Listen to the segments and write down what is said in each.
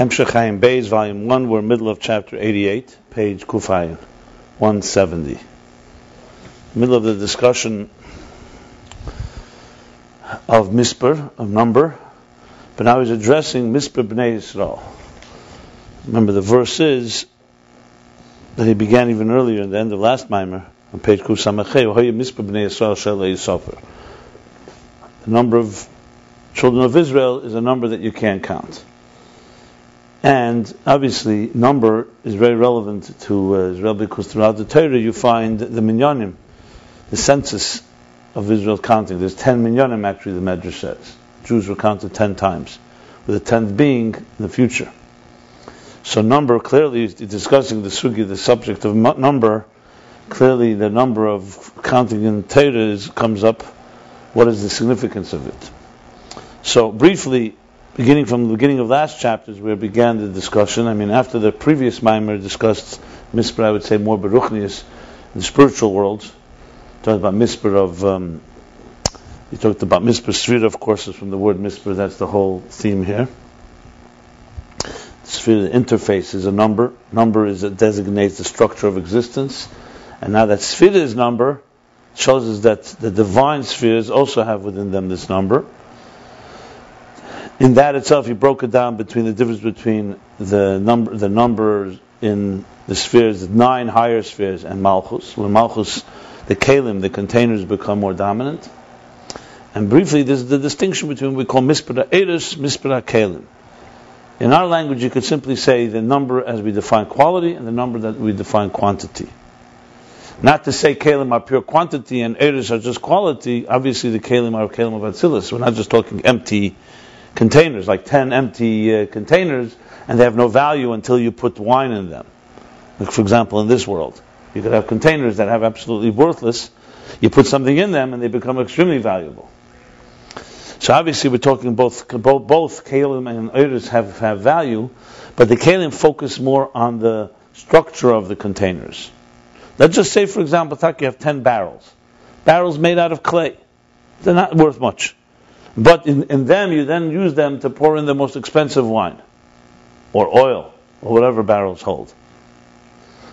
Hemshech Ayin Beis, Volume 1, we're middle of chapter 88, page Kufayin, 170. Middle of the discussion of Misper, of number, but now he's addressing Misper Bnei Yisrael. Remember the verse is that he began even earlier in the end of last mimer, on page Kusamachei, Misper Bnei Yisrael Shel The number of children of Israel is a number that you can't count. And obviously, number is very relevant to Israel because throughout the Torah you find the minyanim, the census of Israel counting. There's 10 minyanim actually, the Medrash says. Jews were counted 10 times, with the 10th being in the future. So number clearly is discussing the sugi, the subject of number. Clearly, the number of counting in Torah comes up. What is the significance of it? So briefly, beginning from the beginning of last chapters where began the discussion. I mean, after the previous mimer discussed misper, I would say more beruchnius, in the spiritual world. Talked about misper of, um, he talked about misper Sfira, of course, is from the word misper. that's the whole theme here. Sphere, the interface is a number. Number is it designates the structure of existence. And now that Sfira is number, shows us that the divine spheres also have within them this number in that itself, he broke it down between the difference between the number, the numbers in the spheres, the nine higher spheres, and Malchus. When Malchus, the Kalim, the containers, become more dominant. And briefly, this is the distinction between what we call Mispera Eris, Mispera Kalim. In our language, you could simply say the number as we define quality and the number that we define quantity. Not to say Kalim are pure quantity and Eris are just quality. Obviously, the Kalim are Kalim of Atzilus. We're not just talking empty containers, like 10 empty uh, containers, and they have no value until you put wine in them. Like, for example, in this world, you could have containers that have absolutely worthless. You put something in them, and they become extremely valuable. So obviously, we're talking both both, both kalim and oiris have, have value, but the kalim focus more on the structure of the containers. Let's just say, for example, you have 10 barrels. Barrels made out of clay. They're not worth much. But in, in them, you then use them to pour in the most expensive wine, or oil, or whatever barrels hold.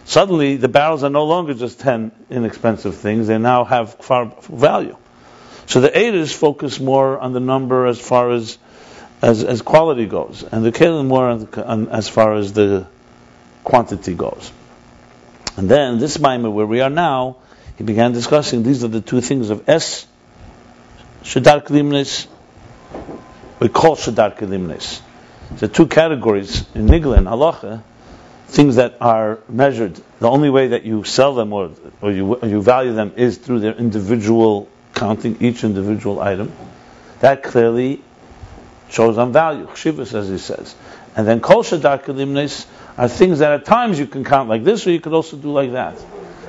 Suddenly, the barrels are no longer just 10 inexpensive things, they now have far value. So the Eidos focus more on the number as far as as, as quality goes, and the Kalim more on, on, as far as the quantity goes. And then this Maimah, where we are now, he began discussing these are the two things of S Shadar Kalimnes, we call Shadar Kalimnes. The two categories in Nigla and Halacha, things that are measured. The only way that you sell them or, or, you, or you value them is through their individual counting, each individual item. That clearly shows on value, Chshivas as he says. And then Kol Shadar Kalimnes are things that at times you can count like this, or you could also do like that.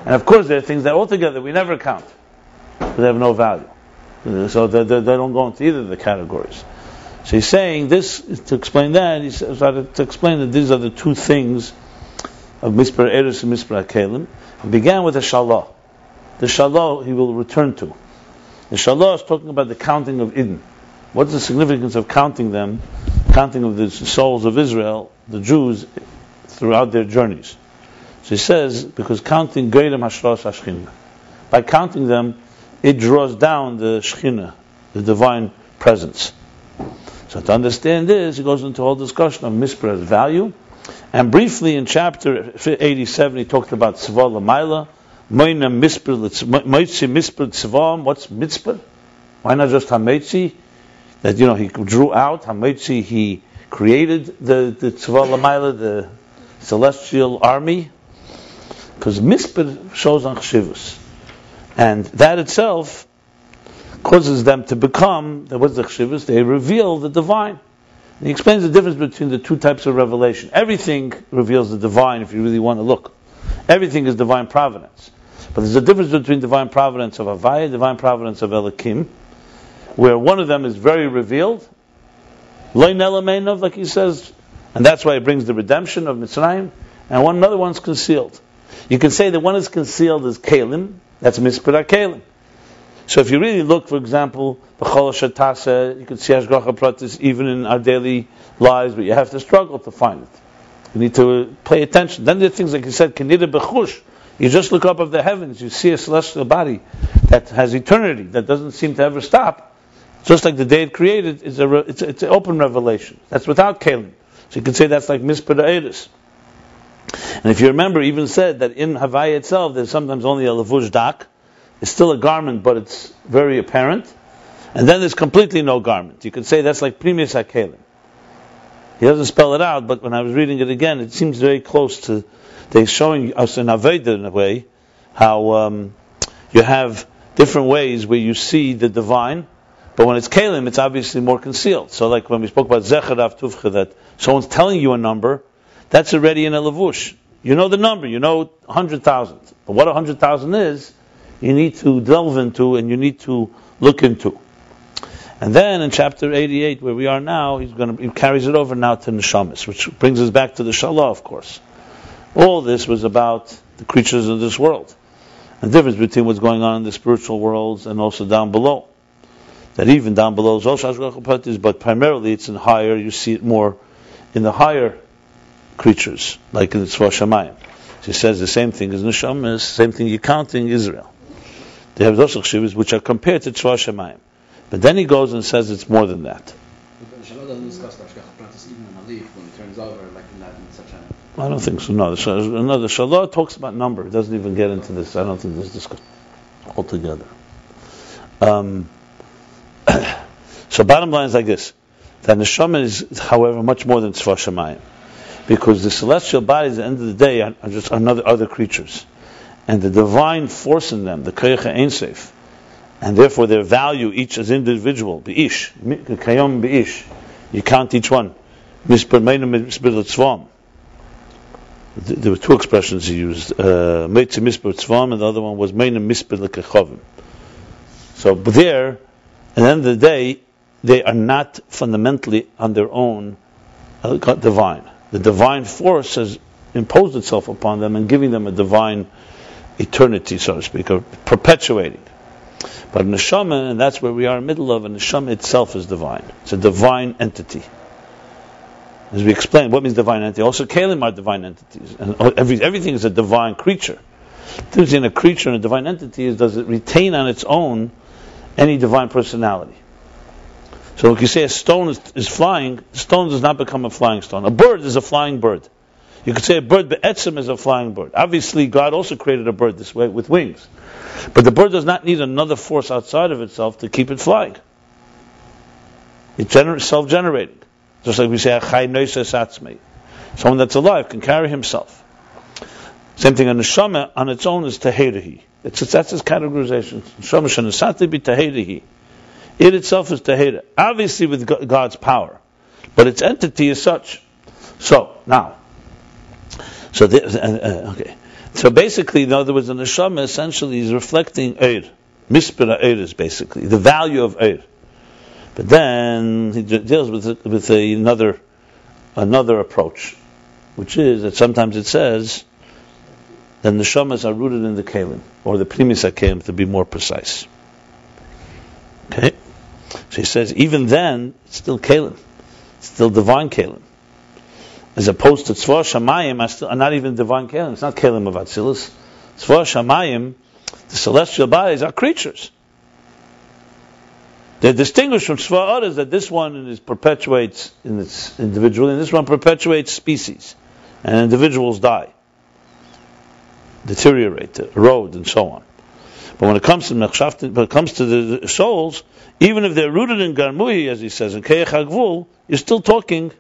And of course, there are things that altogether we never count, but they have no value. Uh, so they, they, don't go into either of the categories. So he's saying this to explain that. He says uh, to explain that these are the two things of Mispar Eris and Mispar Kalim. He began with the Shalah. The Shalah he will return to. The Shalah is talking about the counting of Eden. What's the significance of counting them, counting of the souls of Israel, the Jews, throughout their journeys? So he says, because counting Geirim Hashras Hashchin. By counting them, it draws down the Shekhinah, the divine presence. So to understand this, he goes into a whole discussion of Mispra's value. And briefly in chapter 87, he talked about Tzvah Lamaila, Moina Moitzi Mispr Tzvam, what's Mitzpah? Why not just Hametzi? That, you know, he drew out, Hametzi, he created the, the Tzvah Lamaila, the celestial army. Because Mispr shows on Chshivus. And that itself causes them to become, what's the chshivas? They reveal the divine. And he explains the difference between the two types of revelation. Everything reveals the divine if you really want to look. Everything is divine providence. But there's a difference between divine providence of Havaya, divine providence of Elohim, where one of them is very revealed, like he says, and that's why it brings the redemption of Mitzrayim, and one another one's concealed. You can say that one is concealed as Kalim, that's Mispera Kalim. So if you really look, for example, B'chol Shatasa, you can see Hashgacha Pratis even in our daily lives, but you have to struggle to find it. You need to pay attention. Then there are things like you said, Kenida B'chush. You just look up of the heavens, you see a celestial body that has eternity, that doesn't seem to ever stop. Just like the day it created, it's, a, it's, it's an open revelation. That's without Kalim. So you can say that's like Mispera And if you remember, even said that in Havaya itself, there's sometimes only a lavush dak. It's still a garment, but it's very apparent. And then there's completely no garment. You could say that's like Primus HaKelim. He doesn't spell it out, but when I was reading it again, it seems very close to, they're showing us in Aveda in a way, how um, you have different ways where you see the divine, but when it's Kalim, it's obviously more concealed. So like when we spoke about Zecher Av Tuvcha, that someone's telling you a number, that's already in a lavush. You know the number, you know 100,000. But what 100,000 is, you need to delve into and you need to look into. And then in chapter 88, where we are now, he's going to, he carries it over now to Neshamis, which brings us back to the Shalah, of course. All this was about the creatures of this world. And the difference between what's going on in the spiritual worlds and also down below. That even down below is also Hashgacha Pratis, but primarily it's in higher, you see it more in the higher creatures, like in the Tzva Shamayim. She says the same thing as Neshamis, same thing you're counting Israel. They have those shivas which are compared to Tzva Shemayim. But then he goes and says it's more than that. I don't think so. No, another Shalah talks about number. It doesn't even get into this. I don't think this is discussed altogether. Um, so bottom line is like this: that neshama is, however, much more than tzva shemayim, because the celestial bodies at the end of the day are, just another other creatures and the divine force in them, the Koyach Ein and therefore their value each as individual, Be'ish, Kayom Be'ish, you count each one. There were two expressions he used, Meitzi Misper Tzvam, and the other one was Meina Misper Lekechovim. So there, at the end of the day, they are not fundamentally on their own uh, divine. The divine force has imposed itself upon them and giving them a divine eternity, so to speak, or perpetuating. But neshama, and that's where we are in the middle of, and neshama itself is divine. It's a divine entity. As we explained, what means divine entity? Also, kalim are divine entities, and every, everything is a divine creature. The difference a creature and a divine entity is does it retain on its own any divine personality? So, if you say a stone is, is flying, stone does not become a flying stone. A bird is a flying bird. You could say a bird be'etzim is a flying bird. Obviously, God also created a bird this way with wings. But the bird does not need another force outside of itself to keep it flying. It's gener- self-generating. Just like we say, someone that's alive can carry himself. Same thing, a neshama on its own is teherahi. It's, that's its categorization. Neshama shanasati be teherahi. It itself is tehera. Obviously with God's power. But its entity is such. So, now, so the, uh, uh, okay. So basically, in other words, the neshama essentially is reflecting Eir. Mispira Eir is basically the value of Eir. But then he deals with with another another approach, which is that sometimes it says the neshamas are rooted in the kalim or the primis kalim to be more precise. Okay, so he says even then it's still kalim, still divine kalim as opposed to Tzva Shamayim are, still, are not even divine Kelim. It's not Kelim of Atzilus. Tzva Shamayim, the celestial bodies, are creatures. They're distinguished from Tzva others that this one is perpetuates in its individual, and this one perpetuates species, and individuals die, deteriorate, erode, and so on. But when it comes to when it comes to the souls, even if they're rooted in Garmui, as he says in Keich Hagvul, you're still talking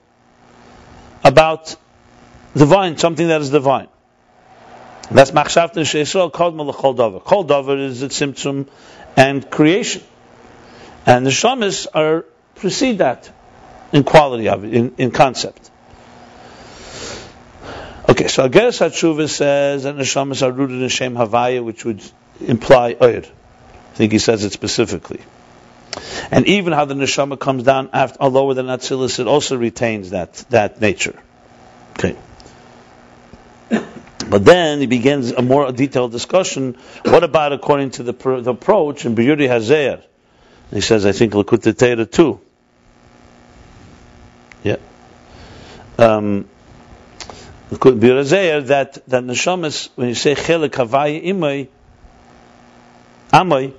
about divine, something that is divine. That's machshavta sheisrael called malachol davar. Kol davar is its symptom and creation, and the shamas are precede that in quality of it, in, in concept. Okay, so Ageres HaTshuva says that the shamas are rooted in Shem Havaya, which would imply Oyer. I think he says it specifically. And even how the neshama comes down after, lower than Atzilus, it also retains that, that nature. Okay. But then he begins a more detailed discussion. What about according to the, the approach in Biyuri Hazer? He says, I think Likkutei Torah too. Yeah. Um, Biyuri that that neshamas when you say chelik havai imay amay,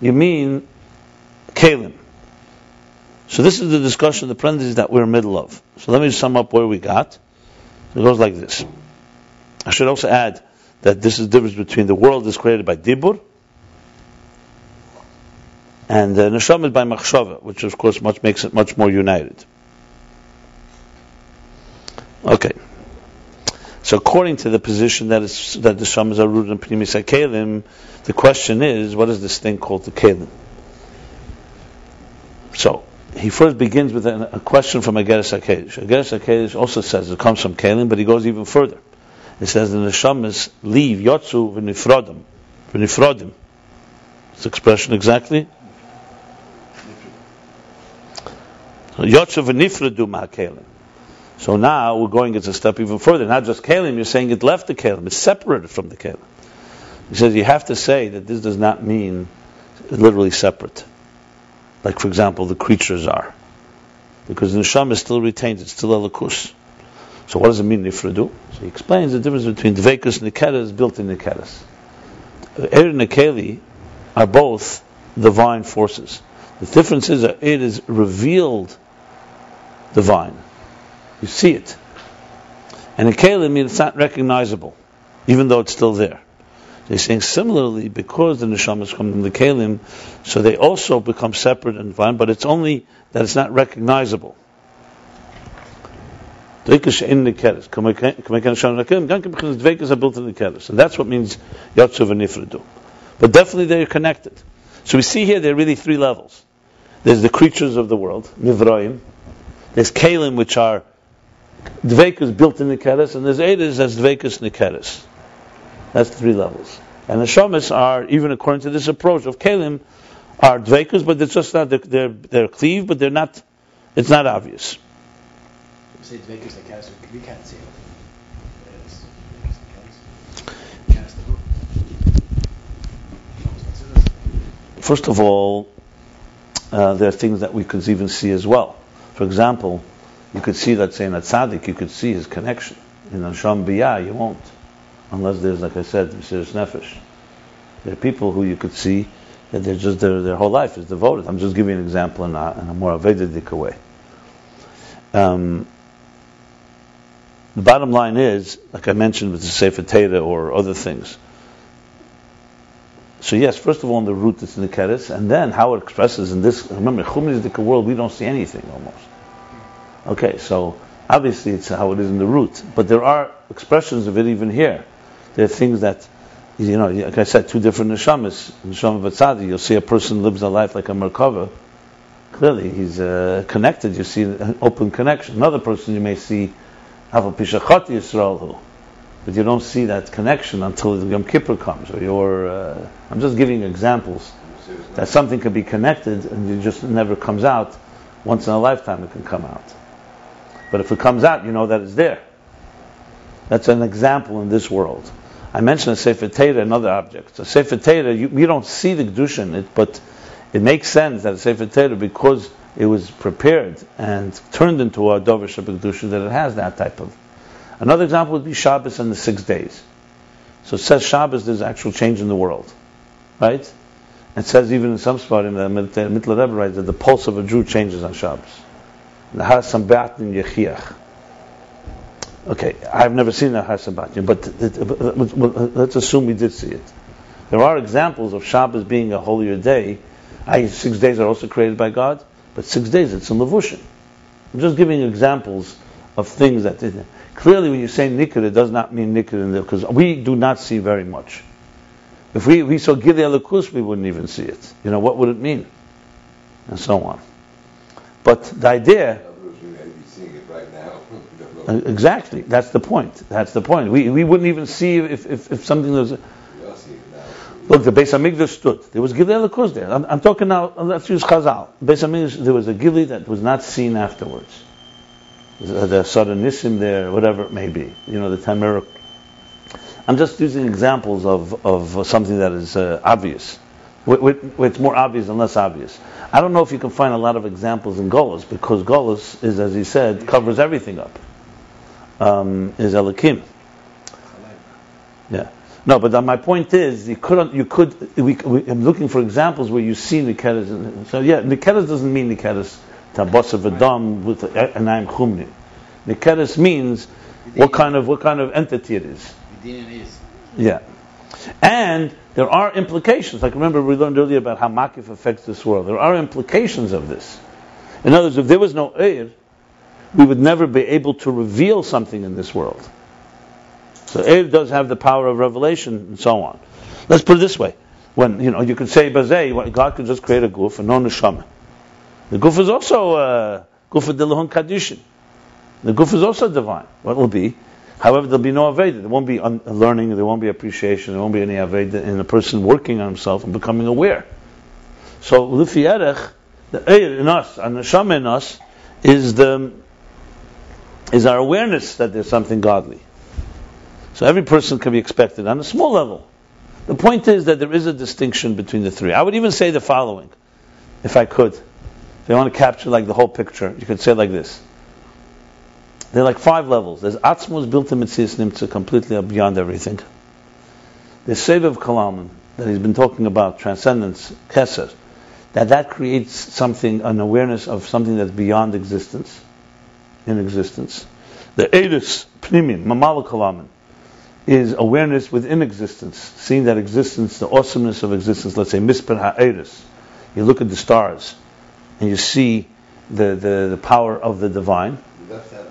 you mean kalim. So this is the discussion, the parentheses that we're in the middle of. So let me sum up where we got. It goes like this. I should also add that this is the difference between the world is created by Dibur and the Neshama is by Machshava, which of course much makes it much more united. Okay. So according to the position that is that the shamas are rooted in Pnimis Kelim, the question is, what is this thing called the Kelim? So he first begins with a, question from Ageres HaKedesh. Ageres HaKedesh also says it comes from Kelim, but he goes even further. It says in the neshamas leave yotzu v'nifrodim. V'nifrodim. This expression exactly? Yotzu v'nifrodu ma'kelim. So now we're going it's a step even further. Not just kelim, you're saying it left the kelim. It's separated from the kelim. He says you have to say that this does not mean literally separate. Like for example, the creatures are. Because the still retains, it's still a lakus. So what does it mean nifradu? So he explains the difference between dvekus and nikeres built in nikeres. Er and Nekeli are both divine forces. The difference is that it is revealed divine. You see it. And Nekeli means it's not recognizable, even though it's still there. They're saying similarly, because the neshamas come from the kelim, so they also become separate and divine, but it's only that it's not recognizable. And that's what means Yatsu v'nifredu. But definitely they're connected. So we see here there are really three levels. There's the creatures of the world, Nivraim. There's Kalim, which are Dvekas built in the keres, and there's Edis as Dvekas Nikeres. That's three levels. And the Shamas are, even according to this approach of Kalim, are Dvekas, but it's just not, they're, they're, they're cleave, but they're not, it's not obvious say Vegas like cast, we can't see it. First of all, uh, there are things that we could even see as well. For example, you could see that, say, in a tzaddik, you could see his connection. In a sham biyah, you won't. Unless there's, like I said, serious nefesh. There are people who you could see that they're just, their, their whole life is devoted. I'm just giving an example in a, in a more Vedic way. Um, the bottom line is, like I mentioned with the Sefer Torah or other things. So yes, first of all, in the root it's in the Keres, and then how it expresses in this. Remember, Chumash world, we don't see anything almost. Okay, so obviously it's how it is in the root, but there are expressions of it even here. There are things that, you know, like I said, two different neshamas. Neshama v'tzadi, you'll see a person lives a life like a merkava. Clearly, he's uh, connected. You see an open connection. Another person you may see have a pishachot Yisrael but you don't see that connection until the Yom Kippur comes, or your. Uh, I'm just giving examples that something can be connected and it just never comes out. Once in a lifetime, it can come out. But if it comes out, you know that it's there. That's an example in this world. I mentioned a Sefer Torah, another object. A Sefer Torah, you, you don't see the Kedusha in it, but it makes sense that a Sefer Torah, because it was prepared and turned into a Dover Shabbat that it has that type of. Another example would be Shabbos and the six days. So it says Shabbos, there's actual change in the world. Right? It says even in some spot in the Mittler Rebbe that the pulse of a Jew changes on Shabbos. The Hasambat in Yechiach. Okay, I've never seen a Hasambat, but let's assume we did see it. There are examples of Shabbos being a holier day. I, six days are also created by God. But six days, it's in Levushin. I'm just giving examples of things that clearly when you say nikr, it does not mean nikr in there because we do not see very much. If we, we saw Gilei Alakus, we wouldn't even see it. You know, what would it mean? And so on. But the idea. Uh, exactly. That's the point. That's the point. We, we wouldn't even see if, if, if something was. Look, the Beis Hamikdash stood. There was Gilei Lakuz there. I'm, I'm, talking now, uh, let's use Chazal. Beis Hamikdash, there was a Gili that was not seen afterwards. Uh, the, the Sadanissim there, whatever it may be. You know, the Tamir. I'm just using examples of, of something that is uh, obvious. It's more obvious and less obvious. I don't know if you can find a lot of examples in Golos because Golos is, as he said, covers everything up. Um, is Elohim. Yeah. No, but my point is, you could, you could. We, we, I'm looking for examples where you see nikeres. So yeah, nikeres doesn't mean nikeres tabos of adam with anayim chumni. Nikeres means what kind of what kind of entity it is. Yeah, and there are implications. Like remember we learned earlier about how makif affects this world. There are implications of this. In other words, if there was no air, we would never be able to reveal something in this world. So air does have the power of revelation and so on. Let's put it this way: when you know you could say bazay, God could just create a goof and no neshama. The goof is also uh, goof of dilahun kadishin. The goof is also divine. What will be? However, there'll be no Aveda. There won't be un- learning, there won't be appreciation, there won't be any Aveda in a person working on himself and becoming aware. So, Lifi Erech, the Eir in us, and the Neshama in us, is the is our awareness that there's something godly. So every person can be expected on a small level. The point is that there is a distinction between the three. I would even say the following, if I could. If you want to capture like the whole picture, you could say like this. There are like five levels. There's Atzmos built in Mitzvahs Nimtza completely beyond everything. There's Sevav Kalaman that he's been talking about, transcendence, Keser, that that creates something, an awareness of something that's beyond existence, in existence. The Eidus Pnimin, Mamal Kalaman, is awareness within existence, seeing that existence, the awesomeness of existence, let's say Misper Ha'eris. You look at the stars and you see the, the, the power of the divine. That's that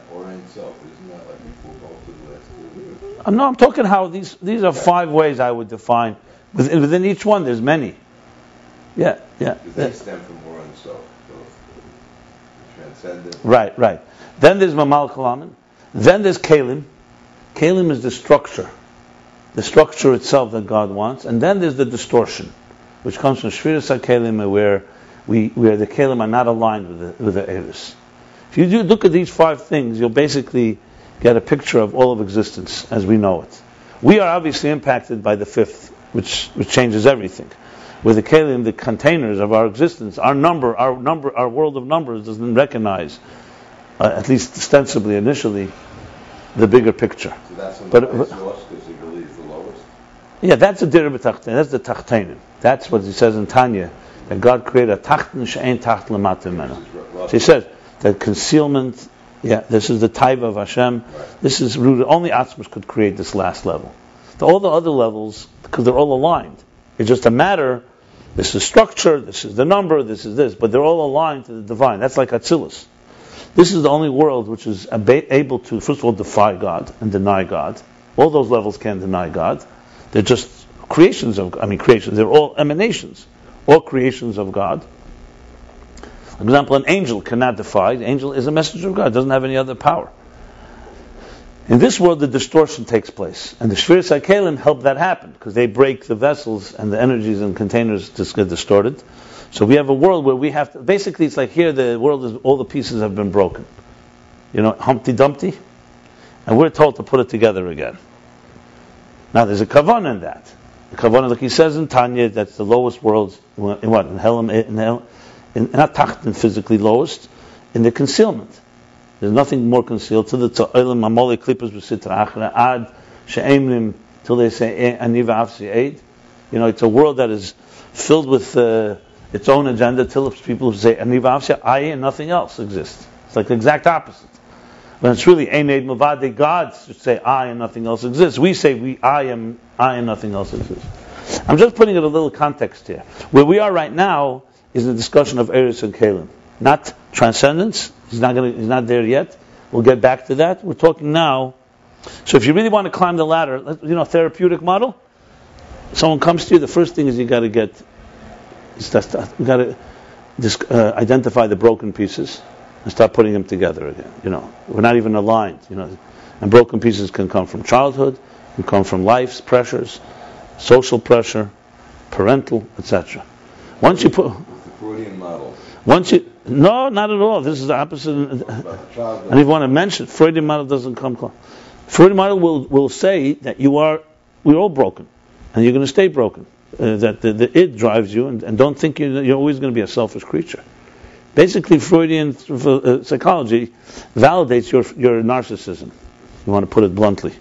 self, isn't that like before both of the last two years? Uh, No, I'm talking how these these are five ways I would define. Within, within each one, there's many. Yeah, yeah. They stem from Orion self, transcendent. Right, right. Then there's Mamal Kalaman. Then there's Kalim. Kalim is the structure, the structure itself that God wants. And then there's the distortion, which comes from Shviras HaKalim, where we where the Kalim are not aligned with the with the Eris. If you look at these five things, you'll basically get a picture of all of existence as we know it. We are obviously impacted by the fifth, which which changes everything. With the Kalim, the containers of our existence, our number, our number, our world of numbers doesn't recognize, uh, at least ostensibly initially, the bigger picture. So that's from But- the because he the lowest. Yeah, that's a dir b'tachtin. That's the tachtainim. That's what he says in Tanya that God created a tachtin she'ain tacht leMatimena. So he says that concealment. Yeah, this is the taiva of Hashem. This is rooted. Only Atzmos could create this last level. The, all the other levels, because they're all aligned. It's just a matter. This is structure. This is the number. This is this. But they're all aligned to the divine. That's like Atzilus. This is the only world which is able to, first of all, defy God and deny God. All those levels can't deny God. They're just creations of, I mean, creations. They're all emanations, all creations of God. For example, an angel cannot defy. The angel is a messenger of God, doesn't have any other power. In this world, the distortion takes place, and the Shviras HaKelim help that happen because they break the vessels and the energies and containers just get distorted. So we have a world where we have to. Basically, it's like here the world is all the pieces have been broken. You know, Humpty Dumpty, and we're told to put it together again. Now there's a kavan in that. The kavan, like he says in Tanya, that's the lowest world in what in hell, in hell, in, not tachtin physically lowest, in the concealment. There's nothing more concealed. To the ta'olim amole klippers b'sitra achra ad she'emrim till they say "Eh, aniva avsi eid. You know, it's a world that is filled with uh, its own agenda till it's people who say aniva avsi I and nothing else exists. It's like the exact opposite. When it's really Eined Mavade, God should say I and nothing else exists. We say we I am I and nothing else exists. I'm just putting it in a little context here. Where we are right now is the discussion of Eris and Kalim. Not transcendence. He's not gonna he's not there yet. We'll get back to that. We're talking now. So if you really want to climb the ladder, you know, therapeutic model, someone comes to you, the first thing is you gotta get is that you gotta dis- uh, identify the broken pieces and start putting them together again. You know, we're not even aligned. You know, and broken pieces can come from childhood, can come from life's pressures, social pressure, parental, etc. Once you put, Freudian model once you, no, not at all. This is the opposite. about the childhood. And if you want to mention, Freudian model doesn't come close. Freudian model will, will say that you are we're all broken, and you're going to stay broken. Uh, that the, the id drives you, and, and don't think you're, you're always going to be a selfish creature. Basically, Freudian uh, psychology validates your your narcissism. You want to put it bluntly,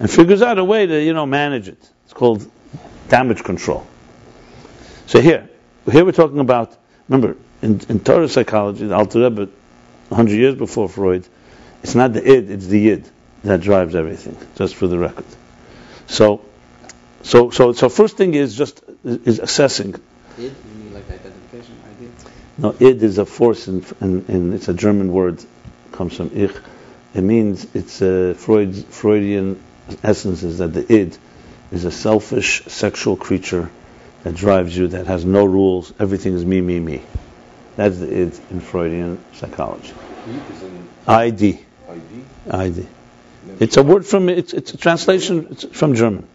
and figures out a way to you know manage it. It's called damage control. So here, here we're talking about. Remember, in, in Torah psychology, the Alter Rebbe, 100 years before Freud, it's not the id, it's the yid that drives everything. Just for the record. So, so, so, so first thing is just is assessing. Id, you mean like identification, idea? No, id is a force, in, in, in it's a German word, comes from ich. It means it's a Freud's Freudian essence is that the id is a selfish sexual creature that drives you, that has no rules. Everything is me, me, me. That's the id in Freudian psychology. Heat is an ID, ID. ID. It's a word from it's it's a translation it's from German.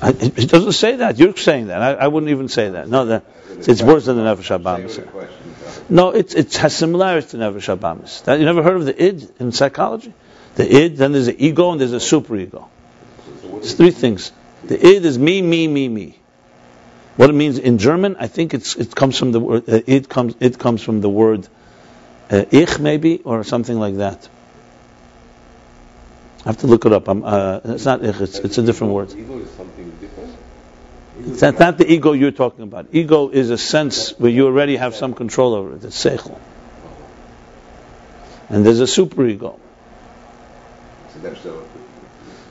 I, it doesn't say that. You're saying that. I, I wouldn't even say that. No, that it's worse than the Nefesh. No, it, it has similarities to Nefesh you never heard of the id in psychology? The id, then there's an ego, and there's a superego. It's three things. The id is me, me, me, me. What it means in German, I think it's it comes from the word uh, it comes it comes from the word uh, ich maybe or something like that. I have to look it up. I'm, uh, it's not ich. It's, it's a different word. Ego is something different. It's not, not the ego you're talking about. Ego is a sense where you already have some control over it. It's seichel. And there's a superego.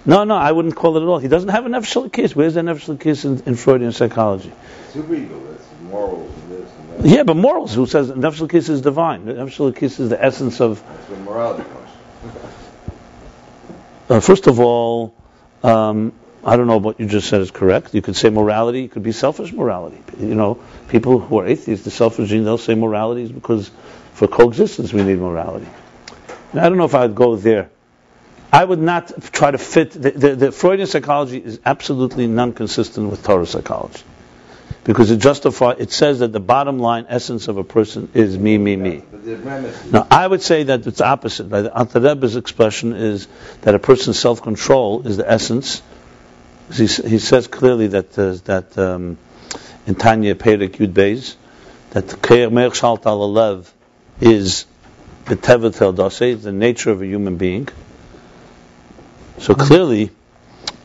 No, no, I wouldn't call it at all. He doesn't have a nefesh kiss. Where's the nefesh kiss in, in Freudian psychology? super ego. That's morals and this and that. Yeah, but morals. Who says nefesh kiss is divine? Nefesh kiss is the essence of. That's where morality comes. Uh, first of all, um, I don't know what you just said is correct. You could say morality. It could be selfish morality. You know, people who are atheists, the selfish gene, they'll say morality is because for coexistence we need morality. And I don't know if I'd go there. I would not try to fit. The, the, the Freudian psychology is absolutely non-consistent with Torah psychology because it justifies. It says that the bottom line essence of a person is me, me, me. But the premise Now, I would say that it's opposite. By the Alter Rebbe's expression is that a person's self-control is the essence. He, he says clearly that uh, that um, in Tanya Perik Yud Beis that Keir Meir Shalt Al Alev is the Tevet El Dase, the nature of a human being. So clearly,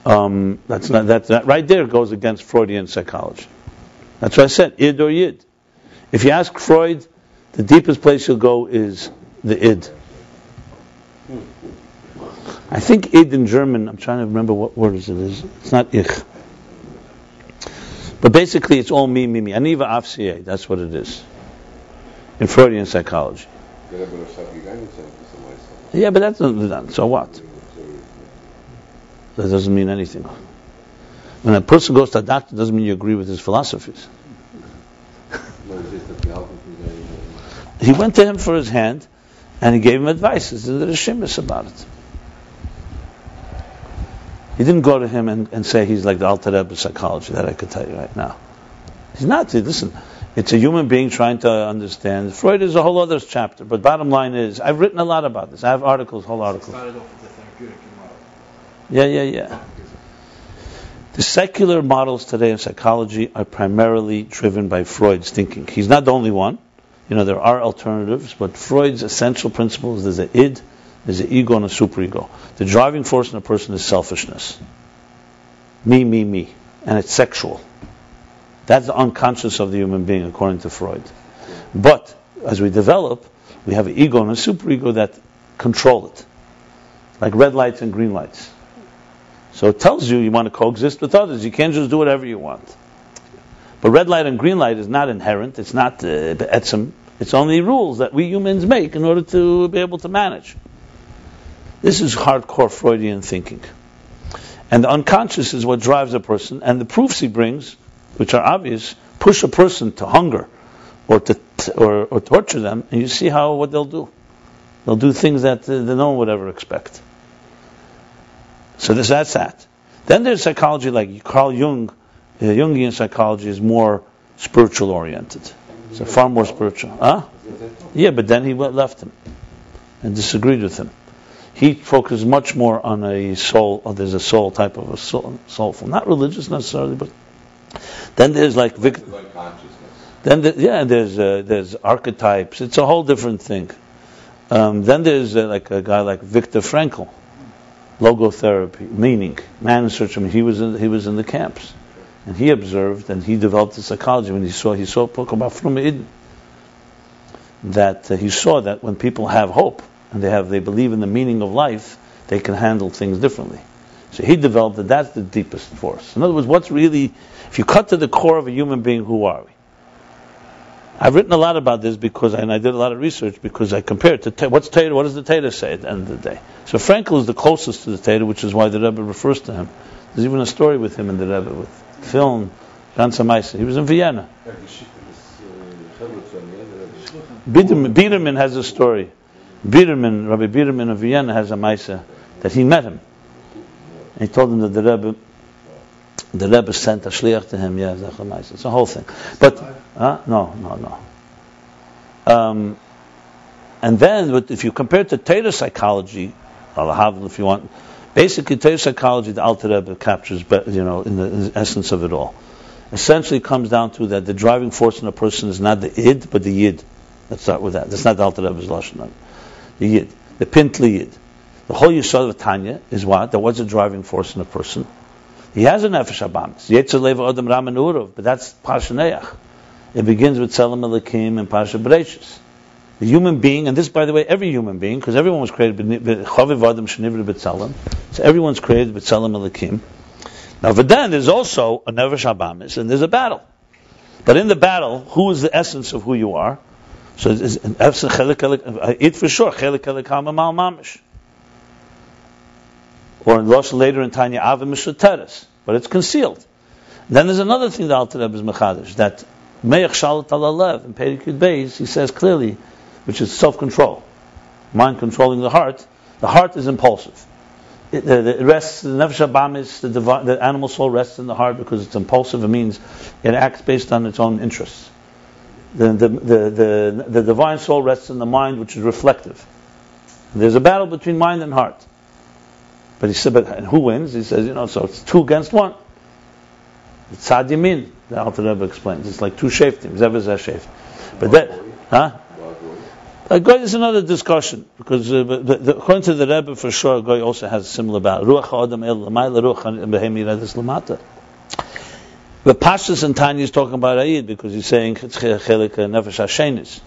um, that's not that, that right there goes against Freudian psychology. That's what I said, id or yid. If you ask Freud, the deepest place you'll go is the id. I think id in German, I'm trying to remember what word it is. It's not ich. But basically, it's all me, me, me. Aniva afsiye, that's what it is. In Freudian psychology. Yeah, but that's not, so what? That doesn't mean anything. When a person goes to a doctor, doesn't mean you agree with his philosophies. No, it's just that the help is very, very- He went to him for his hand, and he gave him advice. He said, "There's shimis about it." He didn't go to him and, and say he's like the Alter Rebbe psychology that I could tell you right now. He's not. Listen, it's a human being trying to understand. Freud is a whole other chapter, but bottom line is, I've written a lot about this. I have articles, whole articles. Started off with the therapeutic model. Yeah, yeah, yeah. The secular models today in psychology are primarily driven by Freud's thinking. He's not the only one. You know, there are alternatives, but Freud's essential principle is there's an id, there's an ego, and a superego. The driving force in a person is selfishness. Me, me, me. And it's sexual. That's the unconscious of the human being, according to Freud. But as we develop, we have an ego and a superego that control it. Like red lights and green lights. So it tells you you want to coexist with others. You can't just do whatever you want. But red light and green light is not inherent. It's not uh, be'etzem. It's only rules that we humans make in order to be able to manage. This is hardcore Freudian thinking. And the unconscious is what drives a person. And the proofs he brings, which are obvious, push a person to hunger or to or, or torture them, and you see how what they'll do. They'll do things that, uh, that no one would ever expect. So this, that's that. Then there's psychology like Carl Jung. Uh, Jungian psychology is more spiritual oriented. So far more spiritual. Huh? Is that it? Yeah, but then he went, left him and disagreed with him. He focuses much more on a soul. Or there's a soul type of a soul, soulful, not religious necessarily, but then there's like Vic, It's like consciousness. then the, yeah, there's uh, there's archetypes. It's a whole different thing. Um, then there's uh, like a guy like Viktor Frankl, logotherapy, meaning man in search of. meaning. He was in, he was in the camps, and he observed and he developed the psychology when he saw he saw about. That uh, he saw that when people have hope and they have they believe in the meaning of life, they can handle things differently. So he developed that that's the deepest force. In other words, what's really if you cut to the core of a human being, who are we? I've written a lot about this because, and I did a lot of research because I compared to Ta- what's Tater, what does the Tater say at the end of the day? So Frankl is the closest to the Tater, which is why the Rebbe refers to him. There's even a story with him in the Rebbe with film Jan Samaisa. He was in Vienna. Biederman, Biederman has a story. Biederman, Rabbi Biederman of Vienna has a Maisa that he met him. And he told him that the Rebbe, the Rebbe sent a shliach to him. Yeah. It's a whole thing. But huh? no, no, no. Um, and then, if you compare it to Torah psychology, if you want, basically Torah psychology, the Alter Rebbe captures, you know, in the, in the essence of it all. Essentially, it comes down to that the driving force in a person is not the id, but the yid. Let's start with that. That's not the Alter Rebbe's lashon. The yid, the pintli yid. The whole yisod of Tanya is what? There was a driving force in a person. He has a nefesh abamis. Yetzer leva adam urov, but that's pashaneach. It begins with Selam Elikim and Pasha Bereshis. The human being, and this, by the way, every human being, because everyone was created Chaviv Adam B'Tzelem, so everyone's created Selam Elikim. Now, but then there's also a Nefesh Abamis, and there's a battle. But in the battle, who is the essence of who you are? So it's, uh, it for sure, Chelik Elikam Mal Mamish. Or in Rosh later in Tanya Avim Mishateres, but it's concealed. Then there's another thing that Alter Rebbe is mechadish that Meich Shalat Alalev in Perikid Beis he says clearly, which is self-control, mind controlling the heart. The heart is impulsive. It, it rests. The nefesh abamis, the, divi- the animal soul rests in the heart because it's impulsive. It means it acts based on its own interests. The, the, the, the, the divine soul rests in the mind, which is reflective. There's a battle between mind and heart. But he said, but who wins? He says, you know, so it's two against one. It's Tzad Yamin, the Alter Rebbe explains. It's like two shaftim, Zev is shaf. But that, huh? A goy is another discussion because uh, the, the, according to the Rebbe, for sure, a goy also has a similar battle. Ruach Adam El Lamayla Ruach Behemi Redis Lamata. The Pashas and Tanya is talking about Ayid because he's saying it's chelik nefesh hashenis.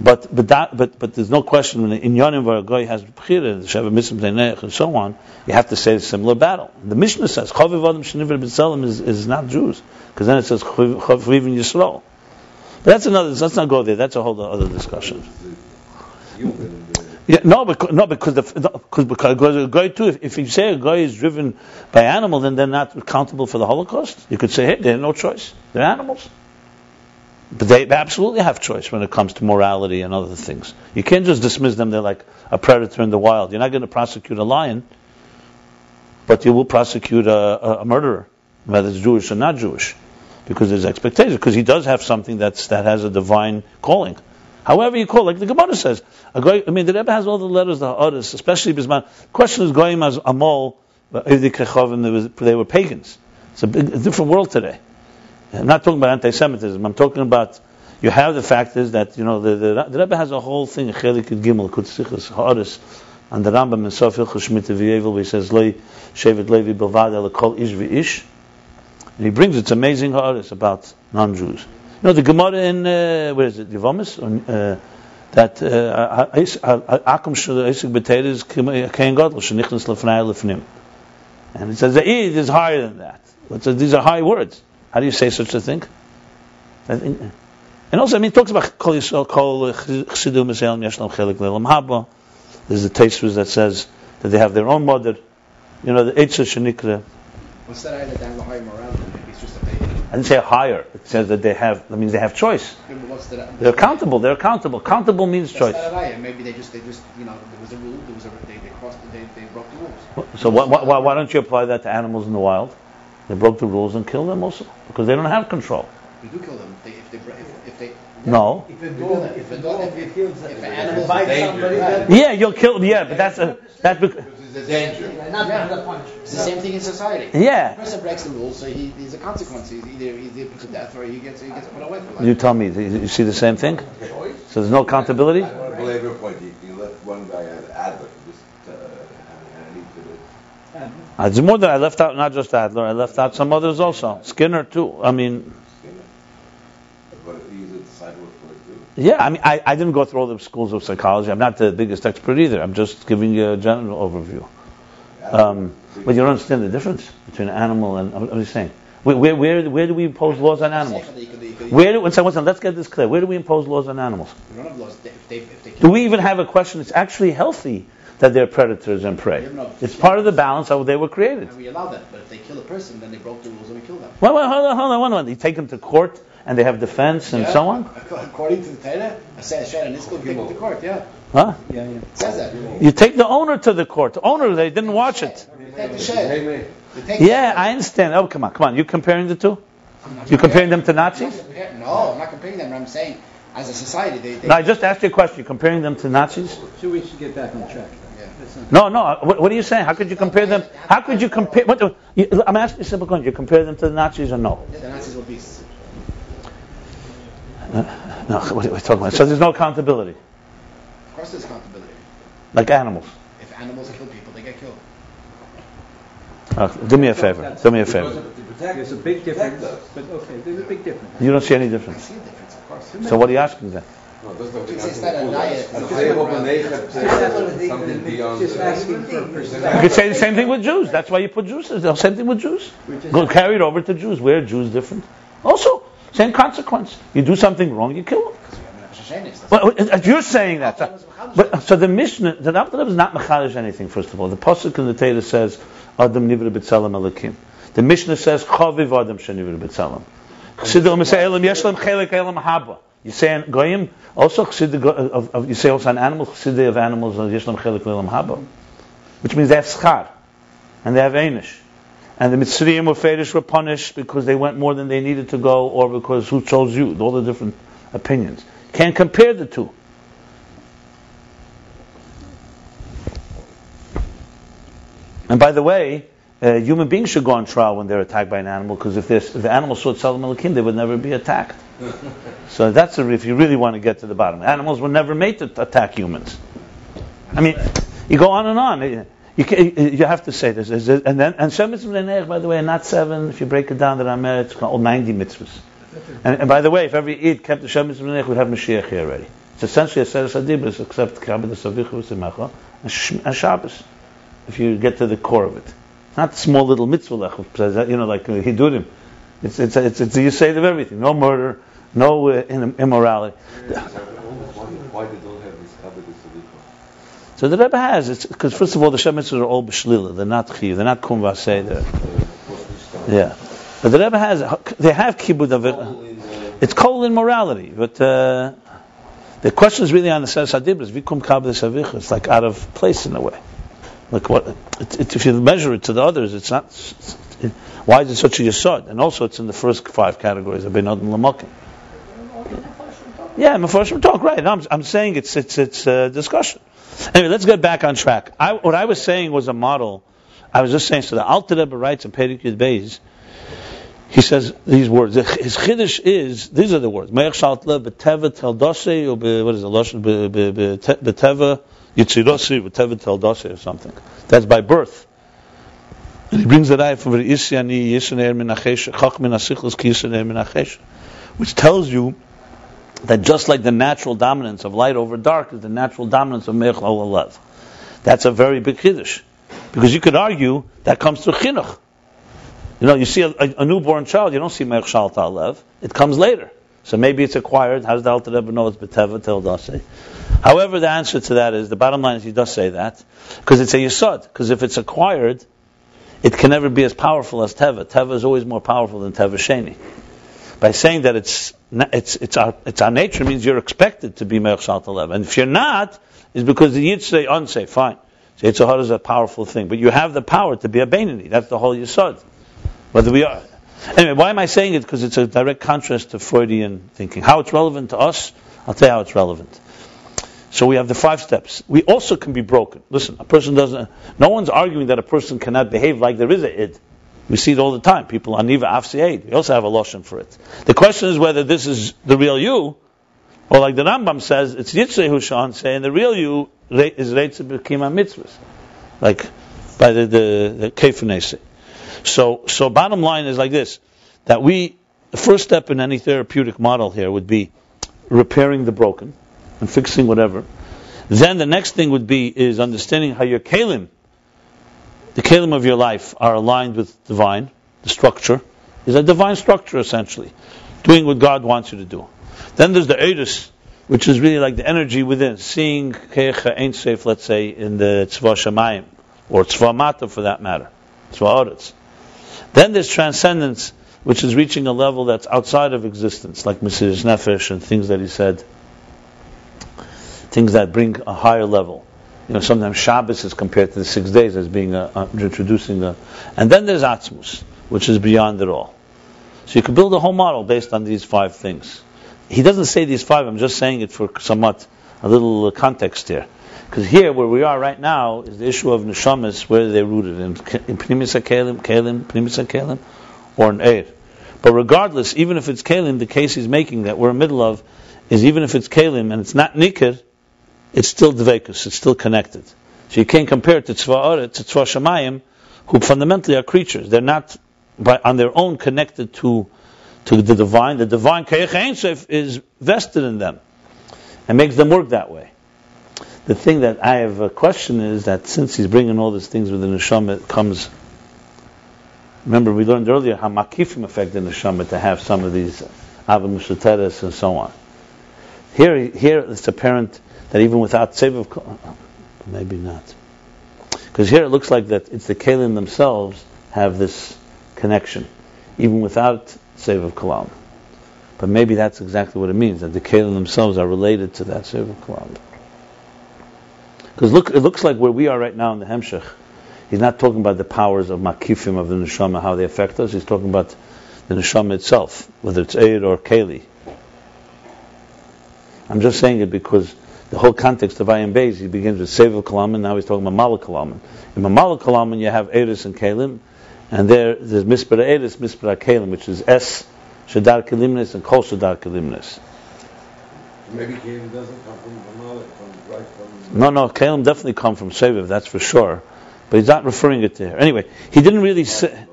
But but that but but there's no question when in Yonim where a guy has bchira, the Sheva Bnei and so on, you have to say a similar battle. The Mishnah says Chaviv Adam Sheniver B'Tzelem is is not Jews because then it says Chaviv in Yisrael. But that's another. Let's not go there. That's a whole other discussion. Yeah, no, because no, because the no, because, because a guy too. If, if you say a guy is driven by animal, then they're not accountable for the Holocaust. You could say, hey, they have no choice. They're animals. But they absolutely have choice when it comes to morality and other things. You can't just dismiss them. They're like a predator in the wild. You're not going to prosecute a lion, but you will prosecute a, a, murderer, whether it's Jewish or not Jewish, because there's expectation. Because he does have something that's that has a divine calling. However you call, it, like the Gemara says, I mean, the Rebbe has all the letters, the others, especially Bisman. The question is going as Amol, they were pagans. It's a, big, a different world today. I'm not talking about anti-Semitism. I'm talking about you have the fact is that you know the the, the Rebbe has a whole thing Chelik Gimel Kutsichas Haaretz and the Rambam in Sof Hilchos Shmita he says Loi Shevet Levi Bilvad Kol Ish V'ish and he brings it's amazing Haaretz about non-Jews. You know the Gemara in uh, where is it Yevomis uh, that uh, Akum Shul Isik B'Teres Kein Gadol Shenichnas Lefnei Lefnim and it says the is higher than that. It says these are high words. How do you say such a thing? And also, I mean, it talks about Kol Yisrael, Kol Chsidu Misael Yeshlam Chelik Lelam Haba. There's the Tosfos that says that they have their own mother. You know, the Eitzah Shenikra. What's that idea that a higher morality? Maybe it's just that they. I didn't say higher. It says that they have. That means they have choice. They're accountable. They're accountable. Accountable means choice. Maybe they just, they just, you know, there was a rule, there was a, they, they crossed, they, they broke the rules. So why, why, why don't you apply that to animals in the wild? They broke the rules and killed them also because they don't have control. You do kill them. If they, if they, br- if, if they. No. If a dog, if a dog If- kills, if if an an animal- animal bites somebody, then Yeah, you'll kill. Yeah, but that's a that's because, Because it's a danger. not Yeah. the punishment. It's the same thing in society. Yeah. A person breaks the rules, so he, there's a consequence. He's either he's either put to death or he gets he gets put away for life. you tell me. You see the same thing? So there's no accountability. I don't believe your point. You, you left one guy at Adler, just, uh, and he did it. Uh, It's more than I left out. Not just Adler. I left out some others also. Skinner too. I mean, Skinner. But he's a disciple of Freud too. yeah. I mean, I, I didn't go through all the schools of psychology. I'm not the biggest expert either. I'm just giving you a general overview. Um, but you don't understand the difference between animal and. I'm, I'm just saying. Where, where, where, where do we impose laws on animals? You could- you Where do, one second, one second, let's get this clear. Where do we impose laws on animals? Don't laws. If they, if they Do we even have a question? It's actually healthy that they're predators and prey. It's part of the balance how they were created. And we allow that. But if they kill a person, then they broke the rules and we kill them. Well, well, hold on, hold on, hold on. You take them to court and they have defense and Yeah. so on? According to the Torah, I say Shad and Iskul take them to court. Yeah, Huh? Yeah, yeah. it says that. You take the owner to the court. The owner, they didn't watch it. They take the shed. They take Yeah, I understand. Oh, come on, come on. You comparing the two? I'm not You comparing them to Nazis? No, I'm not comparing them. I'm saying, as a society, they. they No, I just asked you a question. You comparing them to Nazis? So we should get back on track. Yeah. That's not- No, no. What, what are you saying? How could you compare them? How could you compare? What, the- you, I'm asking you a simple question. You compare them to the Nazis or no? the Nazis were beasts. No, what are we talking about? So there's no accountability, Of course, there's accountability. like animals. If animals kill people, they get killed. Uh, do me a favor. Do me a favor. There's a big difference, but okay, there's a big difference. You don't see any difference. I difference. see a difference, of course. So what are you asking then? No, dat is It's- it's not a diet. Als je op een negen hebt, Just asking- uh, something beyond. Just uh, asking for a You perspective. could say the same thing with Jews. That's why you put Jews. The same thing with Jews. Go carry it over to Jews. Where are Jews different? Also, same consequence. You do something wrong, you kill them. Well, uh, you're saying that. But, so the Mishnah, the Alter Rebbe is not mechadish anything. First of all, the pasuk in the Torah says, "Adam nivra b'tzelem elikim." The Mishnah says, "Chaviv Adam shenivra b'tzelem." Chsidim say, "Elam yesh lem chelek elam haba." You say goyim also of, of you say also on animals chsidim of animals uh, yesh lem chelek elam haba, which means they have schar and they have einish. And the Mitzrayim were Fedish were punished because they went more than they needed to go, or because who chose you? All the different opinions. Can't compare the two. And by the way, uh, human beings should go on trial when they're attacked by an animal, because if, if the animal saw Tzalim Elikim, they would never be attacked. so that's a, if you really want to get to the bottom. Animals were never made to attack humans. I mean, you go on and on. You, can, you have to say this. And then, and Shem Mitzvah by the way, are not seven. If you break it down, the Rameh, it's all 90 mitzvahs. And, and by the way, if every Eid kept the Shem Mitzvah we'd have Mashiach here already. It's essentially a set of Sadibas, except Kabbalah V'Simecha, and and Shabbos, if you get to the core of it. Not small little mitzvah, you know, like uh, Hidurim. It's, it's, it's, it's the state of everything. No murder, no uh, in- immorality. Why they don't have this Kabbalah So the Rebbe has, it's because first of all, the Shem Mitzvahs are all b'shlila. They're not chiv. They're not kum vaseh. Yeah. But the Rebbe has, they have kibbud avir. It's cold in morality, but uh, the question is really on the Seres Hadibras. Vikum savicha. It's like out of place in a way. Like what? It, it, if you measure it to the others, it's not. It, why is it such a yesod? And also, it's in the first five categories of benod and lamokim. Yeah, Mefarshim talk right. No, I'm, I'm saying it's it's it's uh, discussion. Anyway, let's get back on track. I, what I was saying was a model. I was just saying. So the Alter Rebbe writes in Perikid Beis. He says these words. His chiddush is these are the words. Or what is it? Lashon be- be- be- te- beteva yitzirose beteva teldose or something. That's by birth. And he brings that out from the Isyani Yishaner Minachesh Chach Min Asichlos Ki Yishaner Minachesh, which tells you that just like the natural dominance of light over dark is the natural dominance of Me'ach Lev. That's a very big chiddush. Because you could argue that comes through chinuch. You know, you see a, a, a newborn child, you don't see Me'ach Shal Lev. It comes later. So maybe it's acquired. How does the Alter Rebbe know it's Beteva Tel Dase? However, the answer to that is, the bottom line is he does say that, because it's a Yisod. Because if it's acquired, it can never be as powerful as Teva. Teva is always more powerful than Teva Sheni. By saying that it's it's it's our it's our nature means you're expected to be Me'ach Shal Lev. And if you're not, it's because the Yid say unsafe. Fine. So Yitzhahara is a powerful thing, but you have the power to be a Beinani. That's the whole Yisod. Whether we are, Anyway, why am I saying it? Because it's a direct contrast to Freudian thinking. How it's relevant to us, I'll tell you how it's relevant. So we have the five steps. We also can be broken. Listen, a person doesn't. No one's arguing that a person cannot behave like there is a id. We see it all the time. People are niva afsi We also have a lotion for it. The question is whether this is the real you, or like the Rambam says, it's Yitzhak Hushan saying the real you is Reitzah B'kima mitzvahs, like by the the, the. So so bottom line is like this: that we the first step in any therapeutic model here would be repairing the broken and fixing whatever. Then the next thing would be is understanding how your kalim, the kalim of your life, are aligned with divine. The structure is a divine structure essentially, doing what God wants you to do. Then there's the Eidus, which is really like the energy within, seeing Kecha Ein Seif, let's say, in the Tzva Shemayim, or Tzva Mata for that matter, Tzva Oretz. Then there's transcendence, which is reaching a level that's outside of existence, like Mesiris Nefesh and things that he said things that bring a higher level. You know, sometimes Shabbos is compared to the six days as being a, introducing a, and then there's Atzmus, which is beyond it all. So you can build a whole model based on these five things. He doesn't say these five. I'm just saying it for somewhat a little uh, context here, because here where we are right now is the issue of neshamas. Where they're they rooted in? In Pnimis Kalim, Kalim, Pnimis Kalim, or in Eir. But regardless, even if it's Kalim, the case he's making that we're in the middle of is even if it's Kalim and it's not Nikr, it's still dvekus, it's still connected. So you can't compare it to tzva to tzva who fundamentally are creatures. They're not by, on their own connected to to the divine. The divine kayach is vested in them and makes them work that way. The thing that I have a question is that since he's bringing all these things with the neshama, it comes. Remember, we learned earlier how makifim affect the neshama to have some of these avamushateres and so on. Here, here it's apparent that even without Tsev maybe not. Because here it looks like that it's the Kalim themselves have this connection, even without Tsev of Kalam. But maybe that's exactly what it means, that the Kalim themselves are related to that Tsev of Kalam. Because look, it looks like where we are right now in the Hemshech, he's not talking about the powers of Makifim of the Neshama, how they affect us, he's talking about the Neshama itself, whether it's Eid or Keli. I'm just saying it because the whole context of Ayin Beis, he begins with Sevel Kalaman, now he's talking about Malak Kalaman. In Malak Kalaman, you have Eris and Kalim, and there, there's Mispera Eris, Mispera Kalim, which is S, Shadar Kalimnes, and Kol Shadar Kalimnes. Maybe Kalim doesn't come from Malak, from right from... No, no, Kalim definitely come from Seviv, that's for sure. But he's not referring it to. Anyway, he didn't really say...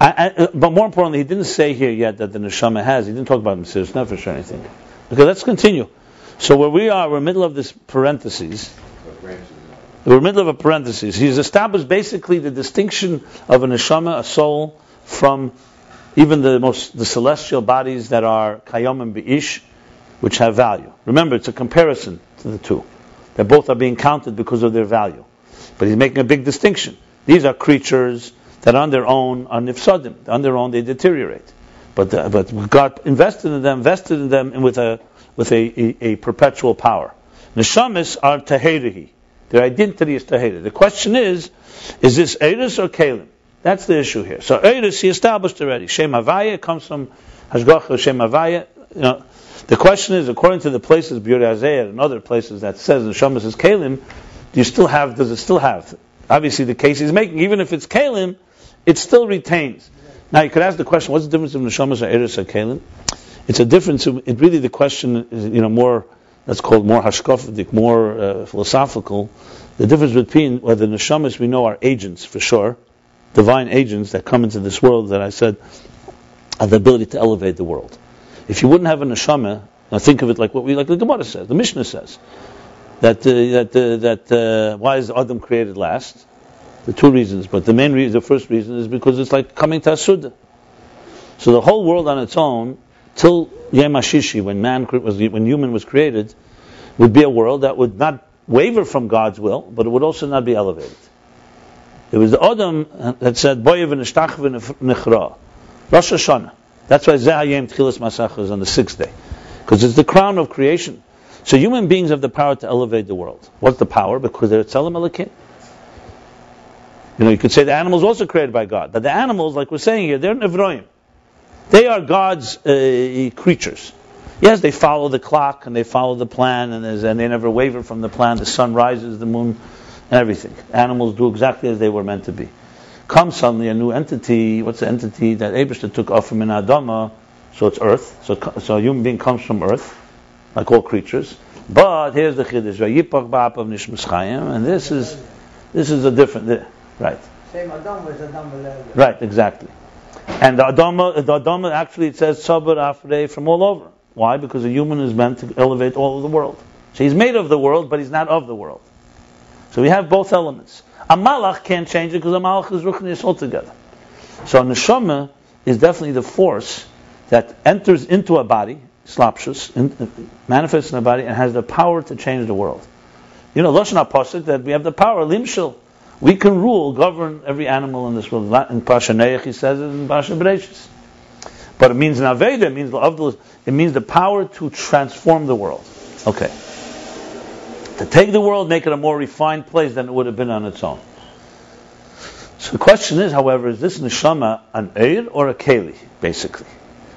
I, I, uh, but more importantly, he didn't say here yet that the neshama has. He didn't talk about Mesiris Nefesh or anything. Okay, let's continue. So where we are, we're in the middle of this parenthesis. We're in the middle of a parenthesis. He's established basically the distinction of a neshama, a soul, from even the most the celestial bodies that are kayom and beish, which have value. Remember, it's a comparison to the two. They both are being counted because of their value. But he's making a big distinction. These are creatures that on their own are nifsadim. On their own, they deteriorate. But, uh, but God invested in them, vested in them, with a with a, a, a perpetual power. Neshamis are taherihi. Their identity is taheri. The question is, is this Eris or Kalim? That's the issue here. So Eris, he established already. Shem Havaya comes from Hashgacha Shem Havaya. You know, the question is, according to the places, B'Yur and other places that says Neshamis is Kalim, do you still have, does it still have? Obviously the case he's making, even if it's Kalim, it still retains. Now you could ask the question, what's the difference between Neshamis or Eris or Kalim? It's a difference. It really the question is, you know, more that's called more hashkafic, more uh, philosophical. The difference between whether neshamas we know are agents for sure, divine agents that come into this world that I said have the ability to elevate the world. If you wouldn't have a neshama, now think of it like what we like the Gemara says, the Mishnah says that uh, that uh, that uh, why is Adam created last? The two reasons, but the main reason, the first reason is because it's like coming to Asuda. So the whole world on its own till Yom Hashishi, when man was when human was created, would be a world that would not waver from God's will, but it would also not be elevated. It was the Adam that said, "Boyev nechra." Rosh Hashanah. That's why Zehayim Tchilas Masach is on the sixth day, because it's the crown of creation. So human beings have the power to elevate the world. What's the power? Because they're Tzelem Elikim. You know, you could say the animals also created by God, but the animals, like we're saying here, they're Nevroim. They are God's uh, creatures. Yes, they follow the clock and they follow the plan, and, and they never waver from the plan. The sun rises, the moon, and everything. Animals do exactly as they were meant to be. Comes suddenly a new entity. What's the entity that Abraham took off from in Adama? So it's earth. So, so a human being comes from earth, like all creatures. But here's the chiddush: Vayipach ba'apav nishmas chayim, and this is this is a different right. Same Adam was Adam Right, exactly. And the Adama, the Adama actually it says sabar afrei from all over. Why? Because a human is meant to elevate all of the world. So he's made of the world, but he's not of the world. So we have both elements. A malach can't change it because a malach is ruchnius altogether. So a neshama is definitely the force that enters into a body, slapshus, in, uh, manifests in a body, and has the power to change the world. You know, Lashon HaPosik, that we have the power, limshil. We can rule, govern every animal in this world. In Pasha Neich, he says it in Pasha Bereshis. But it means Naveda, it means it means the power to transform the world. Okay. To take the world, make it a more refined place than it would have been on its own. So the question is, however, is this neshama an eir or a keli, basically?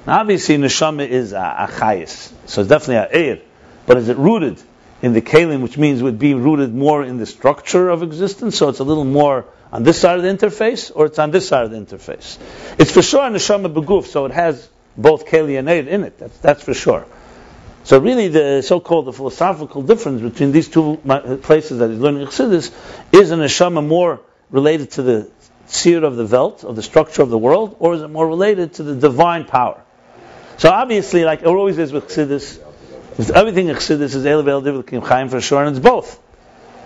Now, obviously, neshama is a, a chayis, so it's definitely a eir. But is it rooted in the kelim, which means would be rooted more in the structure of existence? So it's a little more on this side of the interface, or it's on this side of the interface. It's for sure neshama beguf, so it has both keli and eid in it. That's, that's for sure. So really, the so-called the philosophical difference between these two uh, places that he's learning Chassidus is a neshama more related to the seer of the Welt, of the structure of the world, or is it more related to the divine power? So obviously, like it always is with Chassidus, everything in Chassidus is Elevel Divlikim Chaim for sure, and it's both.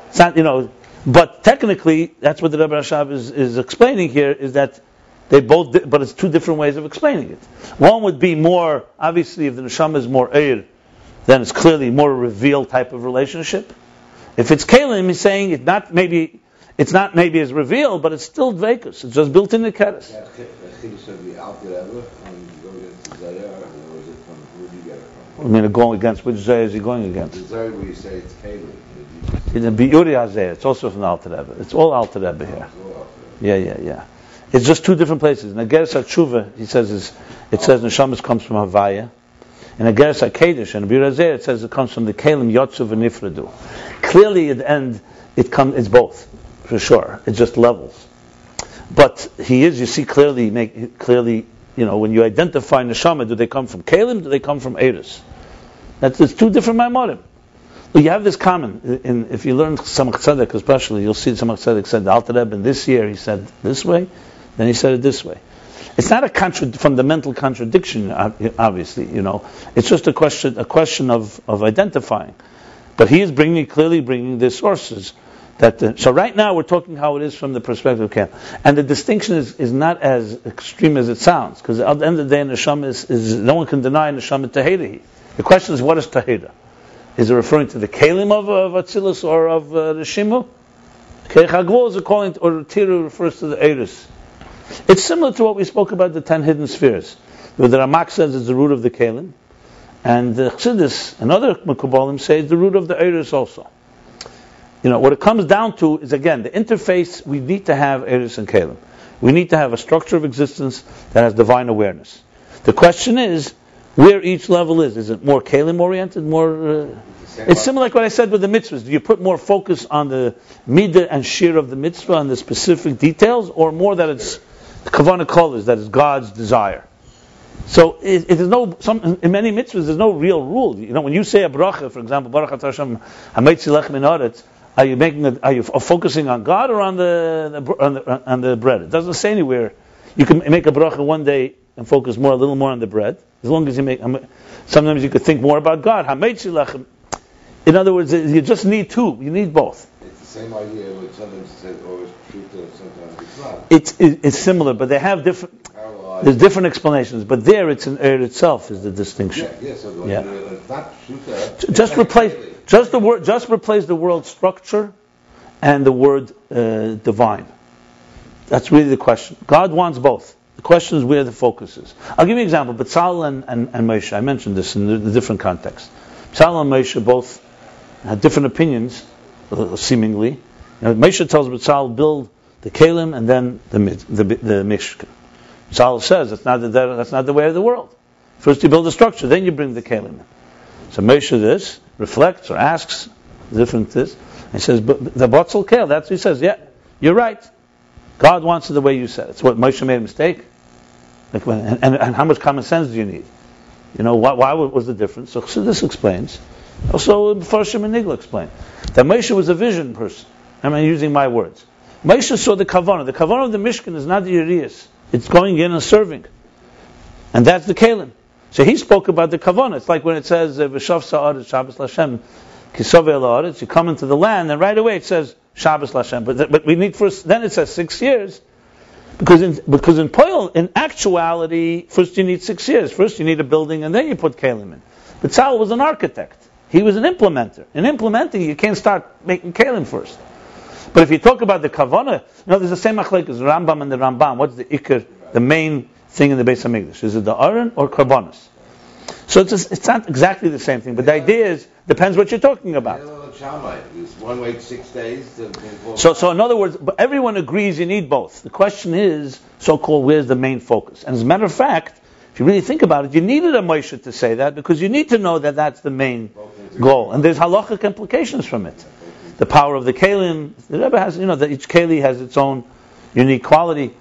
It's not, you know, but technically, that's what the Rebbe Rashab is, is explaining here, is that they both, di- but it's two different ways of explaining it. One would be more, obviously, if the neshama is more eir, then it's clearly more revealed type of relationship. If it's kalim, he's saying it not maybe, it's not maybe as revealed, but it's still dvekus. It's just built in the keres. I mean, going against which zay is he going against? The Zayar where you say it's Kalim. In the Biuri Hazeh, it's also from the Alter Rebbe. It's all Alter Rebbe here. Yeah, yeah, yeah. It's just two different places. In Ageres HaTshuva, he says, is, it says Neshamas comes from Havaya. In Ageres HaKedesh, and Biur Hazeh, it says it comes from the Kalim Yotzu v'Nifradu. Clearly, at the end, it comes, it's both, for sure. It's just levels. But he is, you see clearly, make, clearly, you know, when you identify Neshama, do they come from Kalim, do they come from Eris? That's, two different Maimorim. Well, you have this common. In, if you learn Tzemach Tzedek, especially, you'll see Tzemach Tzedek said the Alter Rebbe, this year he said this way, then he said it this way. It's not a contra- fundamental contradiction, obviously. You know, it's just a question, a question of, of identifying. But he is bringing clearly bringing the sources. That the, so right now we're talking how it is from the perspective of Ken, and the distinction is, is not as extreme as it sounds, because at the end of the day, Neshama is, is no one can deny Neshama Tahedi. The question is, what is Taheda? Is it referring to the Kalim of, of Atzilus or of uh, the Shimu? Keichagvol is according or Tiru refers to the Eris. It's similar to what we spoke about the ten hidden spheres. Where the Ramak says it's the root of the Kalim, and the Chassidus and other Mekubalim say it's the root of the Eris also. You know, what it comes down to is again, the interface, we need to have Eris and Kalim. We need to have a structure of existence that has divine awareness. The question is, where each level is. Is it more kalim oriented, more? Uh, it's similar like what I said with the mitzvahs. Do you put more focus on the midah and shir of the mitzvah, and the specific details, or more that it's kavana colors, that is God's desire? So it, it is no some in many mitzvahs there's no real rule. You know, when you say a bracha, for example, Baruch Hashem Hameitzi Lechem are you making it, are you focusing on God or on the, on the on the bread? It doesn't say anywhere. You can make a bracha one day and focus more a little more on the bread. As long as you make, sometimes you could think more about God. In other words, you just need two. You need both. It's the same idea, but sometimes it says always pshuta, sometimes it's not. It's, it's similar, but they have different. There's different explanations, but there it's in air itself is the distinction. Yeah, yeah. So Yeah. uh, it's pshuta. Just replace just the word just replace the word structure and the word uh, divine. That's really the question. God wants both. The question is where the focus is. I'll give you an example. Batzal and, and, and Moshe, I mentioned this in the, different context. Batzal and Moshe both had different opinions, uh, seemingly. You know, Moshe tells Batzal, build the Kalim and then the, the, the Mishkan. Tzal says that's not the that's not the way of the world. First you build the structure, then you bring the Kalim. So Moshe this reflects or asks different this. He says, but the botzel kel. That's what he says. Yeah, you're right. God wants it the way you said. It's what Moshe made a mistake. Like when, and, and, and how much common sense do you need? You know, why, why was the difference? So, so this explains. Also, Farshim and Nigla explain that Moshe was a vision person. I'm using my words. Moshe saw the kavanah. The kavanah of the Mishkan is not the Urias. It's going in and serving. And that's the Kalim. So he spoke about the kavanah. It's like when it says, V'shav sa'aret Shabbos Lashem, kisove you come into the land, and right away it says, Shabbos Lashem. But, but we need first, then it says six years. Because in, because in Poil, in actuality, first you need six years. First you need a building, and then you put Kalim in. But Tzal was an architect. He was an implementer. In implementing, you can't start making Kalim first. But if you talk about the Kavana, you know, there's the same machlek as Ramban and the Rambam. What's the ikr, the main thing in the base of English? Is it the Aron or Karbonis? So it's, just, it's not exactly the same thing, but the idea is, depends what you're talking about. One six days. So, so in other words, everyone agrees you need both. The question is, so-called, where's the main focus? And as a matter of fact, if you really think about it, you needed a Moshe to say that because you need to know that that's the main goal. And there's halachic implications from it the power of the kalim. The Rebbe has, you know, that each keli has its own unique quality.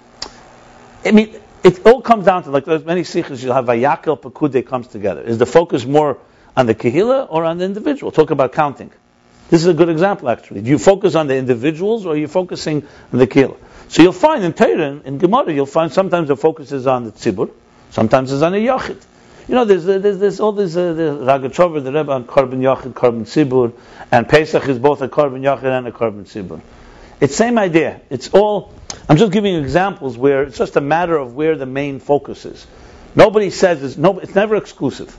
I mean, it all comes down to like there's many sikhs you'll have vayakel pekude comes together. Is the focus more on the kehila or on the individual? Talk about counting. This is a good example actually. Do you focus on the individuals or are you focusing on the kehila? So you'll find in Torah, in Gemara, you'll find sometimes the focus is on the tzibur, sometimes it's on a yachid. You know, there's, there's, there's all this, uh, the Rogatchover, the Rebbe on Korban Yachid, Korban Tzibur, and Pesach is both a Korban Yachid and a Korban Tzibur. It's same idea. It's all, I'm just giving examples where it's just a matter of where the main focus is. Nobody says it's, no, it's never exclusive.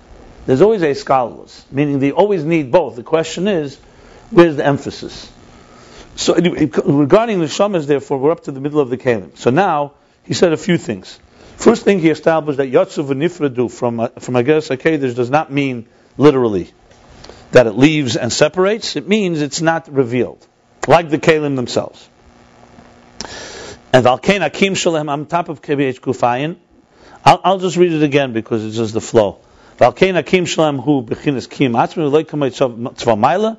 There's always a scholarless, meaning they always need both. The question is, where's the emphasis? So regarding the shamas, therefore, we're up to the middle of the kalim. So now he said a few things. First thing he established that Yatsuv Nifradu from, uh, from Ageres HaKedesh does not mean literally that it leaves and separates. It means it's not revealed, like the Kalim themselves. And Valkain Akim Shalem, on top of KBH Kufayin, I'll, I'll just read it again because it's just the flow. Valkain Akim Shalem Hu Bechinas Kim Atzmi Tzva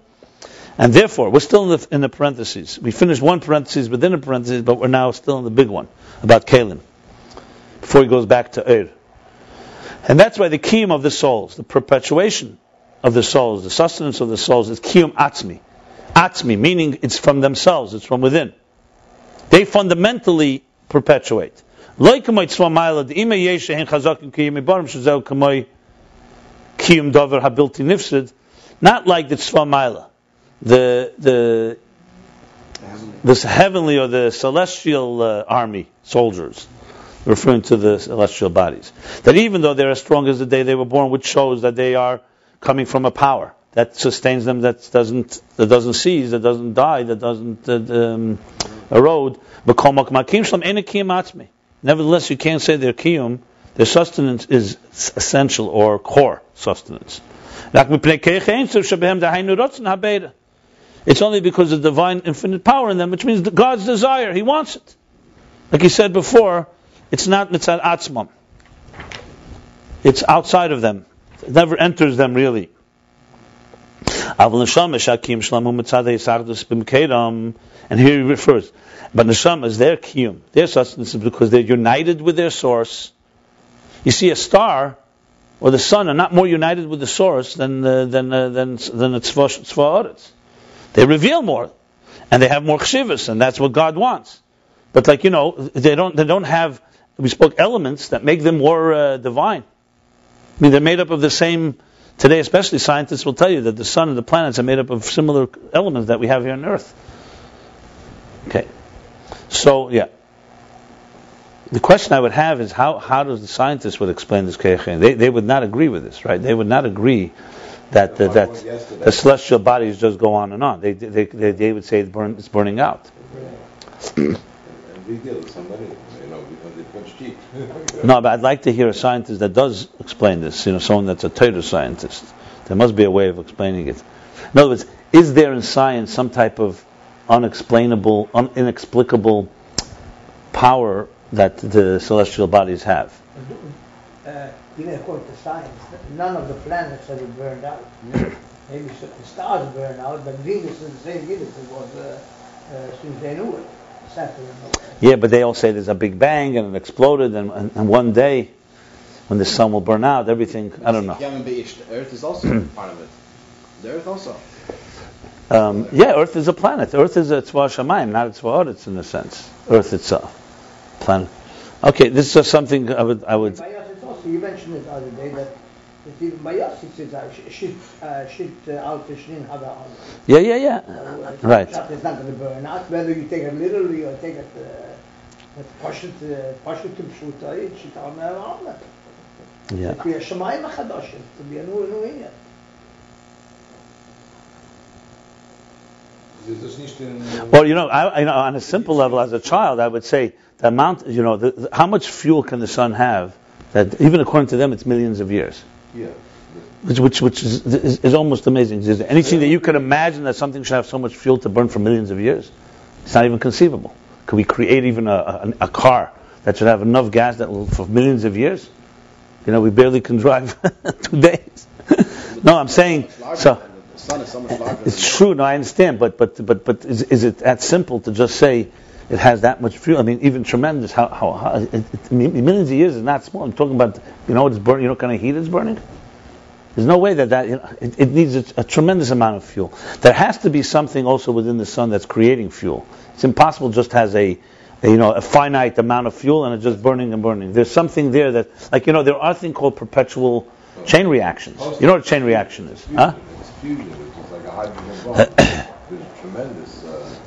and therefore, we're still in the, in the parentheses. We finished one parenthesis within a parenthesis, but we're now still in the big one about Kalim before he goes back to Ur. And that's why the kiyum of the souls, the perpetuation of the souls, the sustenance of the souls is kiyum atzmi. Atzmi, meaning it's from themselves, it's from within. They fundamentally perpetuate. Not like the tzva the the this heavenly or the celestial uh, army soldiers referring to the celestial bodies. That even though they're as strong as the day they were born, which shows that they are coming from a power that sustains them, that doesn't that doesn't seize, that doesn't die, that doesn't uh, um, erode. Nevertheless, you can't say their kiyum, their sustenance is essential or core sustenance. It's only because of divine infinite power in them, which means God's desire. He wants it. Like he said before, it's not mitzad atzmam. It's outside of them. It never enters them really. And here he refers, but neshama is their kiyum, their sustenance is because they're united with their source. You see, a star or the sun are not more united with the source than uh, than uh, than than a tzva They reveal more, and they have more chshivas, and that's what God wants. But like you know, they don't they don't have we spoke elements that make them more uh, divine. I mean, they're made up of the same. Today, especially scientists will tell you that the sun and the planets are made up of similar elements that we have here on Earth. Okay, so yeah. The question I would have is how, how does the scientists would explain this? They, they would not agree with this, right? They would not agree that the, that the celestial bodies just go on and on. They they, they, they would say it's, burn, it's burning out. no, but I'd like to hear a scientist that does explain this. You know, someone that's a Torah scientist. There must be a way of explaining it. In other words, is there in science some type of unexplainable, un- inexplicable power that the celestial bodies have. Uh, even according to science, none of the planets ever burned out. Maybe certain stars burned out, but Venus is the same Venus it was uh, uh, since they knew it. Saturn knew it. Yeah, but they all say there's a big bang and it exploded, and, and, and one day, when the sun will burn out, everything. I don't know. The Earth is also part of it. The Earth also. Um, yeah, Earth is a planet. Earth is a tzva shamayim, not a tzva oretz in a sense. Earth itself, planet. Okay, this is just something I would I would. By us, it's also, you mentioned it the other day, that, that even by us it says, uh, sh- shit, uh, shit, uh, al tishnin hada on. Yeah, yeah, yeah. So, uh, Right. Pshat is not going to burn out, whether you take it literally or take it, uh, פשוט, uh, פשוט כפשוטה, שיטה מהעולם. Yeah. לפי השמיים החדשים, to be a new, new עניין. Is this nicht in... Well, you know, I, you know, on a simple level, as a child, I would say the amount, you know, the, the, how much fuel can the sun have? That even according to them, it's millions of years, Yeah. which which, which is, is, is almost amazing. Is there anything that you could imagine that something should have so much fuel to burn for millions of years? It's not even conceivable. Could we create even a, a, a car that should have enough gas that will for millions of years? You know, we barely can drive two days. no, I'm saying so. the sun is so much. It's true. No, I understand, but but but but is, is it that simple to just say it has that much fuel? I mean, even tremendous. How how, how it, it, millions of years is not small. I'm talking about you know it's burning. You know what kind of heat it's burning? There's no way that that you know, it, it needs a, a tremendous amount of fuel. There has to be something also within the sun that's creating fuel. It's impossible just has a, a you know a finite amount of fuel and it's just burning and burning. There's something there that like you know there are things called perpetual chain reactions. You know what a chain reaction is, huh? It's fusion, which is like a hydrogen bomb. There's tremendous...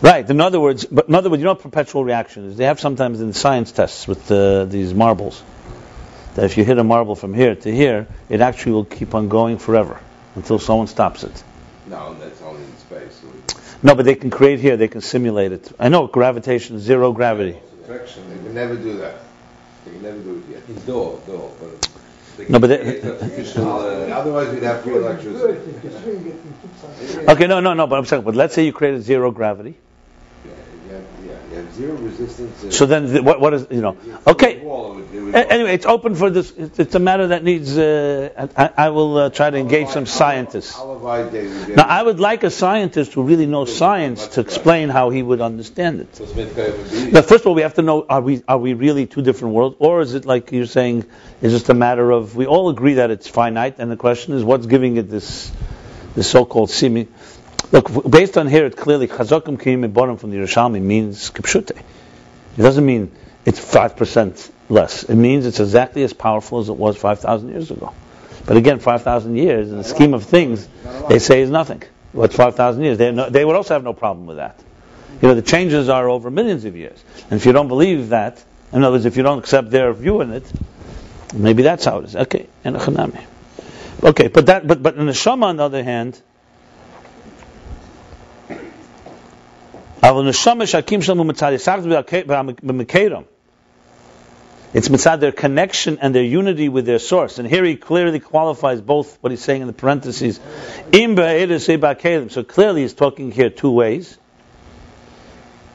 Right. In other words, but in other words, you know what perpetual reaction is? They have sometimes in science tests with uh, these marbles that if you hit a marble from here to here, it actually will keep on going forever until someone stops it. no, that's only in space. So No, but they can create here. They can simulate it. I know gravitation, zero gravity. Friction, they can never do that. They can never do it yet. Indoor, door, but they No, but they- create artificial, uh, Otherwise, we'd have free electricity. Good, if you swing it and keep something. Okay, no, no, no. But I'm saying, but let's say you created zero gravity. Yeah, you have, yeah, you have zero resistance. So then, th- what, what is you know? if you throw Okay. a wall, it would- it would A- go. Anyway, it's open for this. It's a matter that needs. Uh, I, I will uh, try to engage some scientists. Alavai day would be- Now, I would like a scientist who really knows science to explain how he would understand it. so it's made kind of a Now, first of all, we have to know: are we are we really two different worlds, or is it like you're saying? Is just a matter of we all agree that it's finite, and the question is what's giving it this this so-called simi? Look, based on here, it clearly chazakim kiyim bottom from the Yerushalmi means kipshute. It doesn't mean it's five percent less. It means it's exactly as powerful as it was five thousand years ago. But again, five thousand years in the scheme of things, they say is nothing. What's five thousand years? They no, they would also have no problem with that. You know, the changes are over millions of years. And if you don't believe that, in other words, if you don't accept their view in it, maybe that's how it is. Okay, and. Okay, but that, but but in the shama, on the other hand, אבל נשמה שהקים שלנו מצד יסחת במקרם. It's mitzad their connection and their unity with their source. And here he clearly qualifies both what he's saying in the parentheses. Im ba'edes ba'kelim. So clearly he's talking here two ways.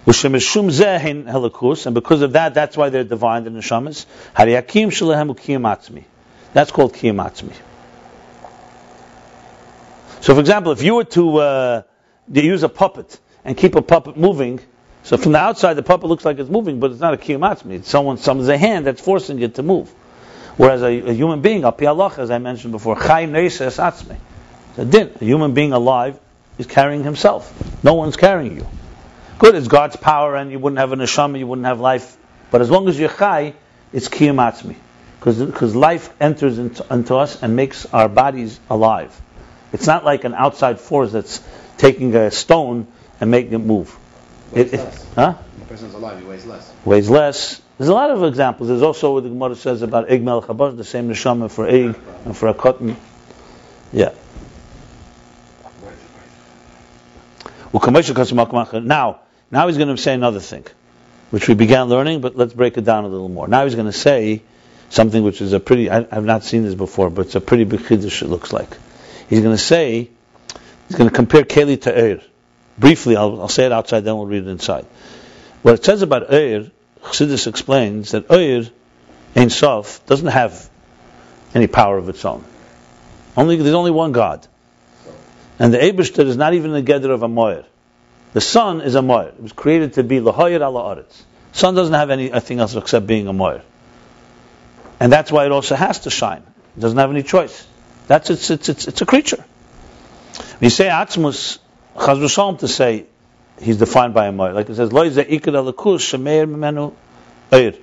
U'shemeshum zeh hein helakus. And because of that, that's why they're divine, the neshamas. Hariyakim shalahem u'kiyam atzmi. That's called kiyam atzmi. So for example, if you were to uh, use a puppet and keep a puppet moving, so from the outside the puppet looks like it's moving, but it's not a kiyamatmi. It's someone, someone's a hand that's forcing it to move. Whereas a, a human being, a pialach, as I mentioned before, chay neises atzmi. A din. A human being alive is carrying himself. No one's carrying you. Good, it's God's power, and you wouldn't have a neshama, you wouldn't have life. But as long as you're chay, it's kiyamatmi. Because life enters into, into us and makes our bodies alive. It's not like an outside force that's taking a stone and make it move. It, it, less. huh? The person's alive, he weighs less. Weighs less. There's a lot of examples. There's also what the Gemara says about Ig Melech Habash, the same neshama for Ig and for a cotton. Yeah. Now, now he's going to say another thing, which we began learning, but let's break it down a little more. Now he's going to say something which is a pretty, I, I've not seen this before, but it's a pretty big chiddush it looks like. He's going to say, he's going to compare Keli to Eir. Briefly, I'll, I'll say it outside, then we'll read it inside. What it says about Eir, Chassidus explains that Oyer, Ein Sof, doesn't have any power of its own. Only there's only one God, and the Eibushter is not even the gather of a Moyer. The sun is a Moyer. It was created to be Lahoyer ala Aretz. Sun doesn't have anything else except being a Moyer, and that's why it also has to shine. It doesn't have any choice. That's it's it's it's, it's a creature. You say Atzmus, Chaz v'shalom to say he's defined by a Moyer, like it says Lo ze ikar alakus shemeir memenu Oyer.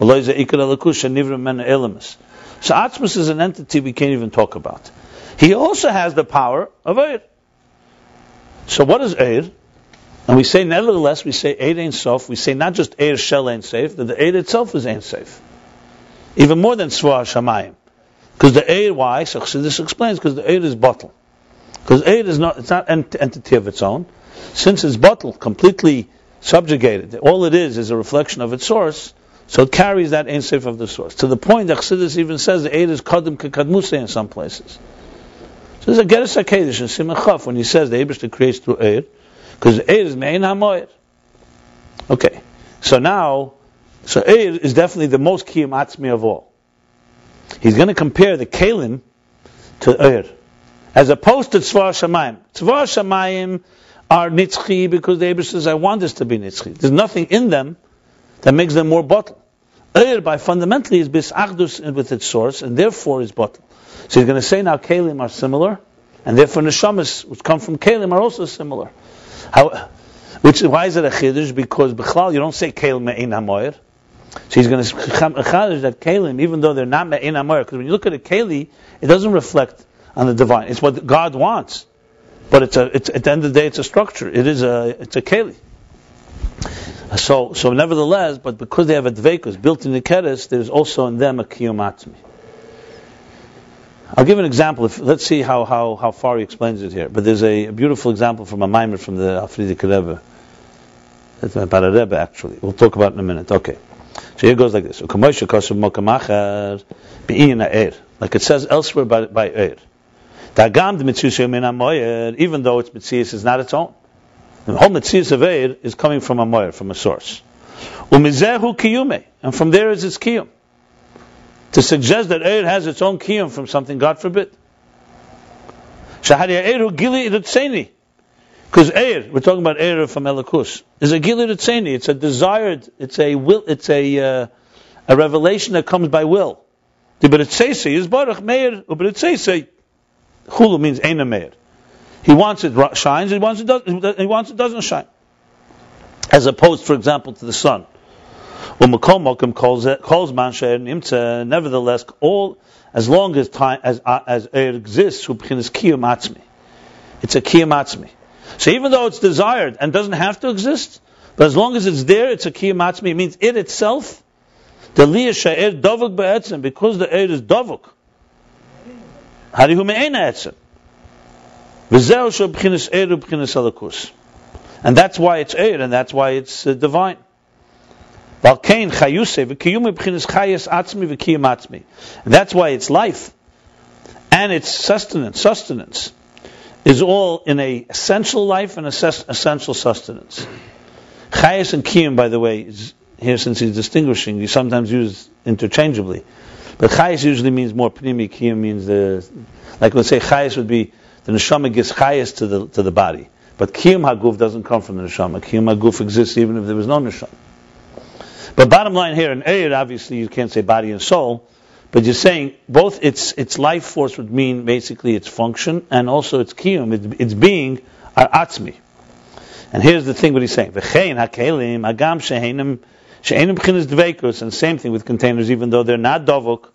Lo ze ikar alakus shenivra memenu Elamis. So Atzmus is an entity we can't even talk about. He also has the power of Eir. So what is Eir? And we say, nevertheless, we say Eir ain't Sof. We say not just Eir Shel ain't safe, that the Eir itself is ain't safe. Even more than Svah Shamayim. Because the Eir, why? So this explains, because the Eir is bottle. Because Eir is not, it's not an entity of its own. Since it's bottle, completely subjugated, all it is is a reflection of its source, so it carries that Ein of the source. To the point that Chassidus even says the Eid is Kadim Kadmuse in some places. So there's a Geras HaKedesh in Simon Chaf when he says the Eibishter creates through Eid, because Eid is Mein HaMoed. Okay, so now, so Eid is definitely the most Kiyam Atzmi of all. He's going to compare the Kalim to Eid, as opposed to Tzvar Shamayim. Tzvar Shamayim are Nitzchi because the Eibishter says, I want this to be Nitzchi. There's nothing in them that makes them more bottle. Eir by fundamentally is bisachdus with its source, and therefore is bottle. So he's going to say now kalim are similar, and therefore neshamas which come from kalim are also similar. How, which why is it a chiddush? Because b'chlal you don't say kalim me'in hamoyer. So he's going to chiddush that kalim, even though they're not me'in hamoyer, because when you look at a keli, it doesn't reflect on the divine. It's what God wants, but it's a. It's, at the end of the day, it's a structure. It is a. It's a keli. So, so nevertheless, but because they have a dvekus built in the keres, there's also in them a kiyum. I'll give an example. If, let's see how, how, how far he explains it here. But there's a, a beautiful example from a mimer from the Afridi Rebbe. It's about a Rebbe, actually. We'll talk about in a minute. Okay. So here it goes like this. Like it says elsewhere by, by Eir. Even though its mitzvah is not its own. The whole Eir is coming from a moyer, from a source. Umizehu kiyume, and from there is its kiyum. To suggest that Eir has its own kiyum from something, God forbid. Shahadia Eiru gili irutseni. Because Eir, we're talking about Eir from Elikus, is a gili irutseni. It's a desired, it's a will, it's a, uh, a revelation that comes by will. The Beritzese is Baruch Meir, Uberitzese, Chulu means Eina Meir. He wants it shines, he wants it, does, he wants it doesn't shine. As opposed, for example, to the sun. Umakom calls it calls imtza. Nevertheless, all as long as time as uh, as it exists, is kiyum atzmi. It's a kiyum atzmi. So even though it's desired and doesn't have to exist, but as long as it's there, it's a kiyum atzmi. It means it itself. The liyah she'er davuk be'etzim because the air is And that's why it's Eir, and that's why it's uh, divine. And that's why its life and its sustenance, sustenance is all in a essential life and essential sustenance. Chayas and kiyum, by the way, is here since he's distinguishing, he sometimes used interchangeably. But chayas usually means more pnimi, kiyum means the, like let's say chayas would be the neshama gives chayas to the to the body. But kiyum haguf doesn't come from the neshama. Kiyum haguf exists even if there was no neshama. But bottom line here, in Eir, obviously you can't say body and soul, but you're saying both its its life force would mean basically its function and also its kiyum, its, its being, are atzmi. And here's the thing what he's saying. Shehenim b'chinas dveikus, and same thing with containers, even though they're not dovuk,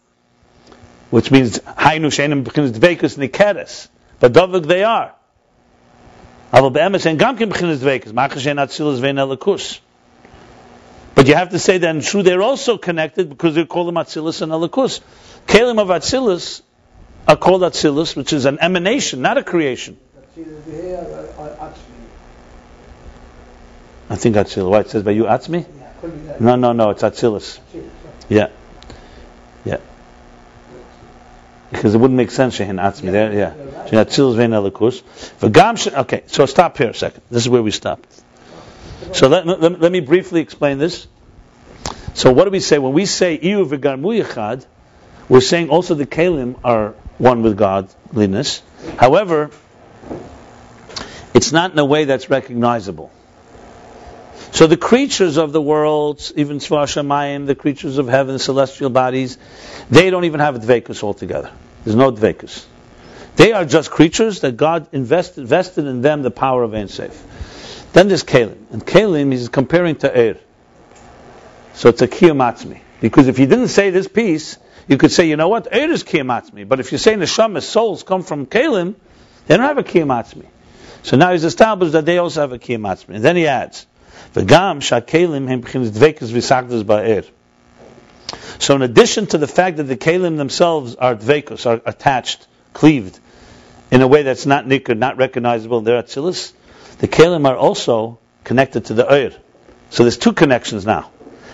which means hainu shehenim b'chinas dveikus nikeres. But Davik they are. But you have to say that in true they're also connected because they're called Atzilus and Alakus. Kalim of Atzilus are called Atzilus, which is an emanation, not a creation. I think Atzilus. Why it says by you Atzmi? No, no, no, it's Atzilus. Yeah. Yeah because it wouldn't make sense shehin atzmi there. Yeah, atzilus vein elikus. Okay. So stop here a second. This is where we stop. So let, let, let me briefly explain this. So what do we say when we say iyu v'garmu yichad? We're saying also the kalim are one with godliness. However, it's not in a way that's recognizable. So the creatures of the world, even Svashamayim, the creatures of heaven, the celestial bodies, they don't even have dvekus altogether. There's no dvekus. They are just creatures that God invested, in them the power of Ein Sof. Then there's Kalim. And Kalim is comparing to Eir. So it's a Kiyomatzmi. Because if you didn't say this piece, you could say, you know what, Eir is Kiyomatzmi. But if you say Neshama, souls come from Kalim, they don't have a Kiyomatzmi. So now he's established that they also have a Kiyomatzmi. And then he adds, V'gam shakelim hem b'chinas ba'er. So in addition to the fact that the kalim themselves are dvekus, are attached, cleaved, in a way that's not nikr, not recognizable their atzilus, the kalim are also connected to the oir. So there's two connections now.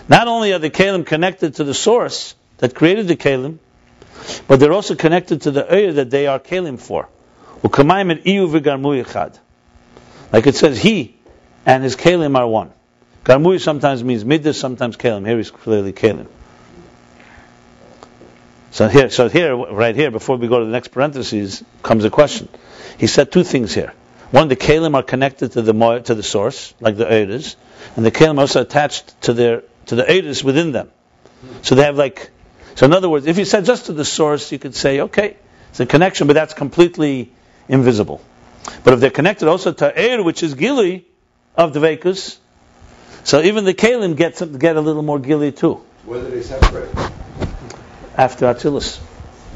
Not only are the kalim connected to the source that created the kalim, but they're also connected to the oir that they are kalim for. Like it says, he and his kalim are one. Garmui sometimes means midas, sometimes kalim. Here is clearly kalim. So here, so here, right here, before we go to the next parentheses, comes a question. He said two things here. One, the kalim are connected to the to the source, like the eidus, and the kalim are also attached to their to the eidus within them. So they have like. So in other words, if you said just to the source, you could say, okay, it's a connection, but that's completely invisible. But if they're connected also to Eir, which is Gili of the Vekus, so even the Kalim get, some, get a little more Gili too. When do they separate? After Atzilus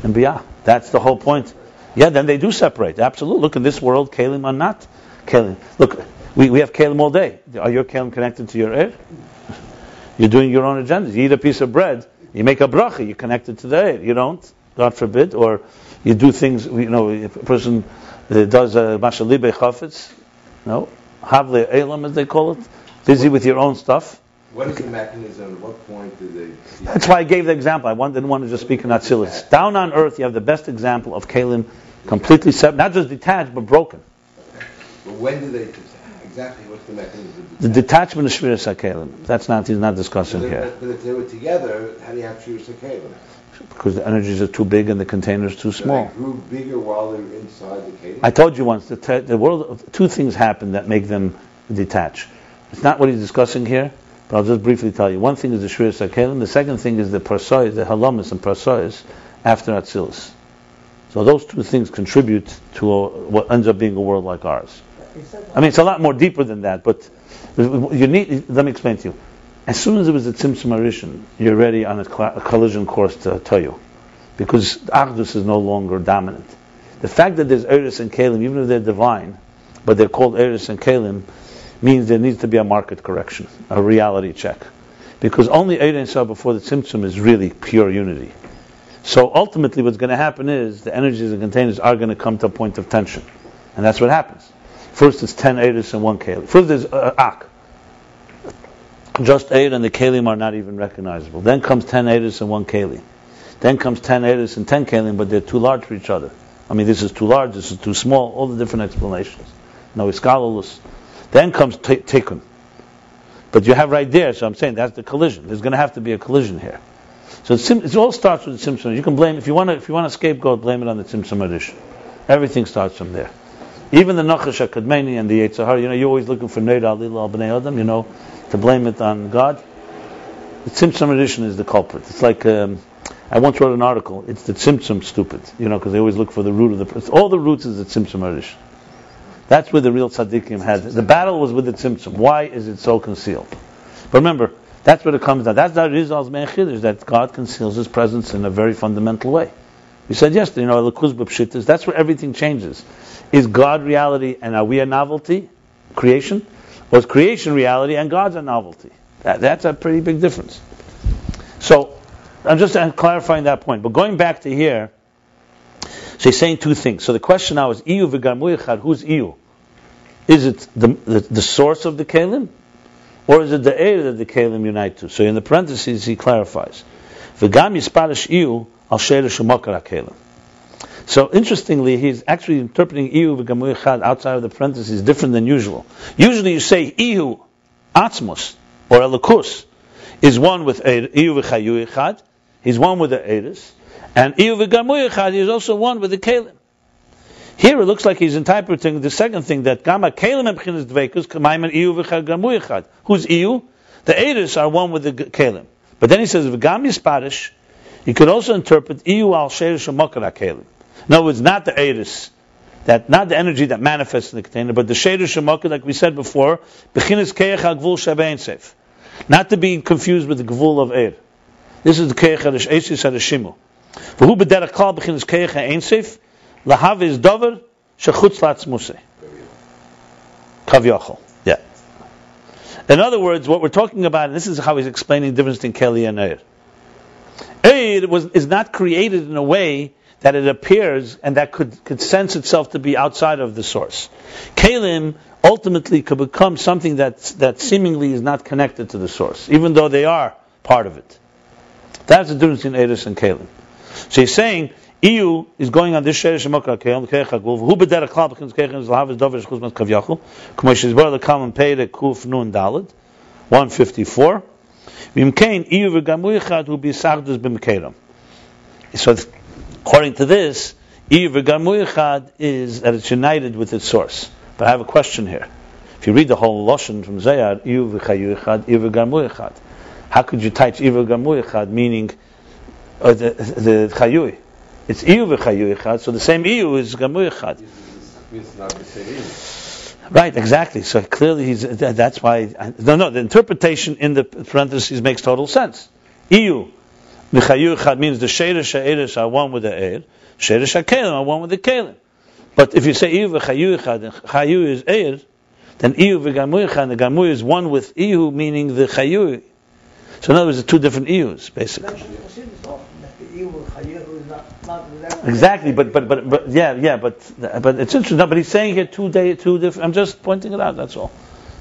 and Biyah. That's the whole point. Yeah, then they do separate. Absolutely. Look, in this world, Kalim are not Kalim. Look, we, we have Kalim all day. Are your Kalim connected to your Eir? You're doing your own agenda. You eat a piece of bread, you make a bracha, you're connected to the Eir. You don't, God forbid, or you do things, you know, if a person does a mashalibe chafetz, no, havle elam as they call it, busy with your own stuff. What is the mechanism? At what point do they? That's why I gave the example. I didn't want to just speak in Atzilus. Down on earth, you have the best example of Kalim completely separate, not just detached, but broken. But when do they? Exactly, what's the mechanism? The detachment of Shviras HaKalim. That's not, he's not discussing But here. but if they were together, how do you have Shviras HaKalim? Because the energies are too big and the containers too small. They grew bigger while they were inside the Kalim? I told you once, the, te- the world, two things happen that make them detach. It's not what he's discussing here, but I'll just briefly tell you. One thing is the Shviras HaKalim, the second thing is the Parsois, the Halamis and Parsois after Atzilus. So those two things contribute to a, what ends up being a world like ours. I mean, it's a lot more deeper than that, but you need. Let me explain to you. As soon as it was a Tzimtzum you're ready on a, cl- a collision course to Toyo, because Achdus is no longer dominant. The fact that there's Eris and Kalim, even if they're divine, but they're called Eris and Kalim, means there needs to be a market correction, a reality check, because only Eris before the Tzimtzum is really pure unity. So ultimately, what's going to happen is the energies and containers are going to come to a point of tension, and that's what happens. First, it's ten Eris and one Kalim. First, there's uh, Ak. Just eight and the Kalim are not even recognizable. Then comes ten Eris and one Kalim. Then comes ten Eris and ten Kalim, but they're too large for each other. I mean, this is too large, this is too small, all the different explanations. No, scholarless. Then comes t- Tikkun. But you have right there, so I'm saying that's the collision. There's going to have to be a collision here. So it all starts with the Tzimtzum. You can blame if you want to if you want to scapegoat, blame it on the Tzimtzum Arish. Everything starts from there. Even the Nachash HaKadmeni and the Yetzirah, you know, you're always looking for Neir Alil al Bnei Adam, you know, to blame it on God. The Tzimtzum edition is the culprit. It's like, um, I once wrote an article, it's the Tzimtzum stupid, you know, because they always look for the root of the, all the roots is the Tzimtzum edition. That's where the real tzaddikim had, the battle was with the Tzimtzum. Why is it so concealed? But remember, that's what it comes down. That's the Rizal's chiddush, that God conceals His presence in a very fundamental way. We said yesterday, you know, that's where everything changes. Is God reality and are we a novelty, creation? Is creation reality and God's a novelty? That, that's a pretty big difference. So, I'm just uh, clarifying that point. But going back to here, so he's saying two things. So the question now is, Iyu who's Iyu? Is it the, the, the source of the Kalim? Or is it the air that the Kalim unite to? So in the parentheses he clarifies. V'gam yisparish Iyu al sheir shemakar Kalim. So interestingly, he's actually interpreting Ihu v'gamu outside of the parentheses different than usual. Usually you say Ihu atzmos or elikus is one with Eir- Iyu v'chayu echad. He's one with the Eris. And Iyu v'gamu echad, he's also one with the Kalim. Here it looks like he's interpreting the second thing that Gama Kalim Ebchinas Dveikus Kamayim and Iyu v'chagamu echad. Who's Iyu? The Eris are one with the Kalim. But then he says V'gam Yisparish. He could also interpret Iyu al Sherish Mokara Kalim. In other words, not the Eris, that not the energy that manifests in the container, but the Sherish Mokara, like we said before, Bechinas Keich HaGvul Shabein Seif. Not to be confused with the Gvul of Eir. This is the Keich HaDesh Eisis HaDeshimu. V'hu b'derech kal Bechinas Keich HaEin Seif. Lahav is dover shechutz latzmuse. Kavyachol. Yeah. In other words, what we're talking about, and this is how he's explaining the difference between Keli and Eir. Eir was, is not created in a way that it appears and that could, could sense itself to be outside of the source. Kalim ultimately could become something that, that seemingly is not connected to the source, even though they are part of it. That's the difference between Eris and Kalim. So he's saying, EU is going on this Sheresh Mokra Keil, Keich HaGul, who b'derech klal b'chins Keich is lahav is dover shchuz mas kavyachol, k'mo shizbar l'kam and kuf nun dalad, 154. V'imkein EU v'gamu yichad. So according to this, EU v'gamu is that it's united with its source. But I have a question here. If you read the whole Lashon from Zayar, yichad, EU. How could you touch EU v'gamu meaning uh, the, the? It's iyu v'chayu echad, so the same iyu is meaning. Right, exactly. So clearly, he's that's why. No, no. The interpretation in the parentheses makes total sense. Echad means the sheiresh ha'eresh are one with the eir, sheiresh ha'kelim are one with the kelim. But if you say iyu v'chayu echad and is eir, then iyu v'gamu echad, the gamu is one with iyu, meaning the chayu. So in other words, it's two different iyus, basically. The. Exactly, but but but but yeah, yeah, but but it's interesting. No, but he's saying here two day, two different. I'm just pointing it out. That's all.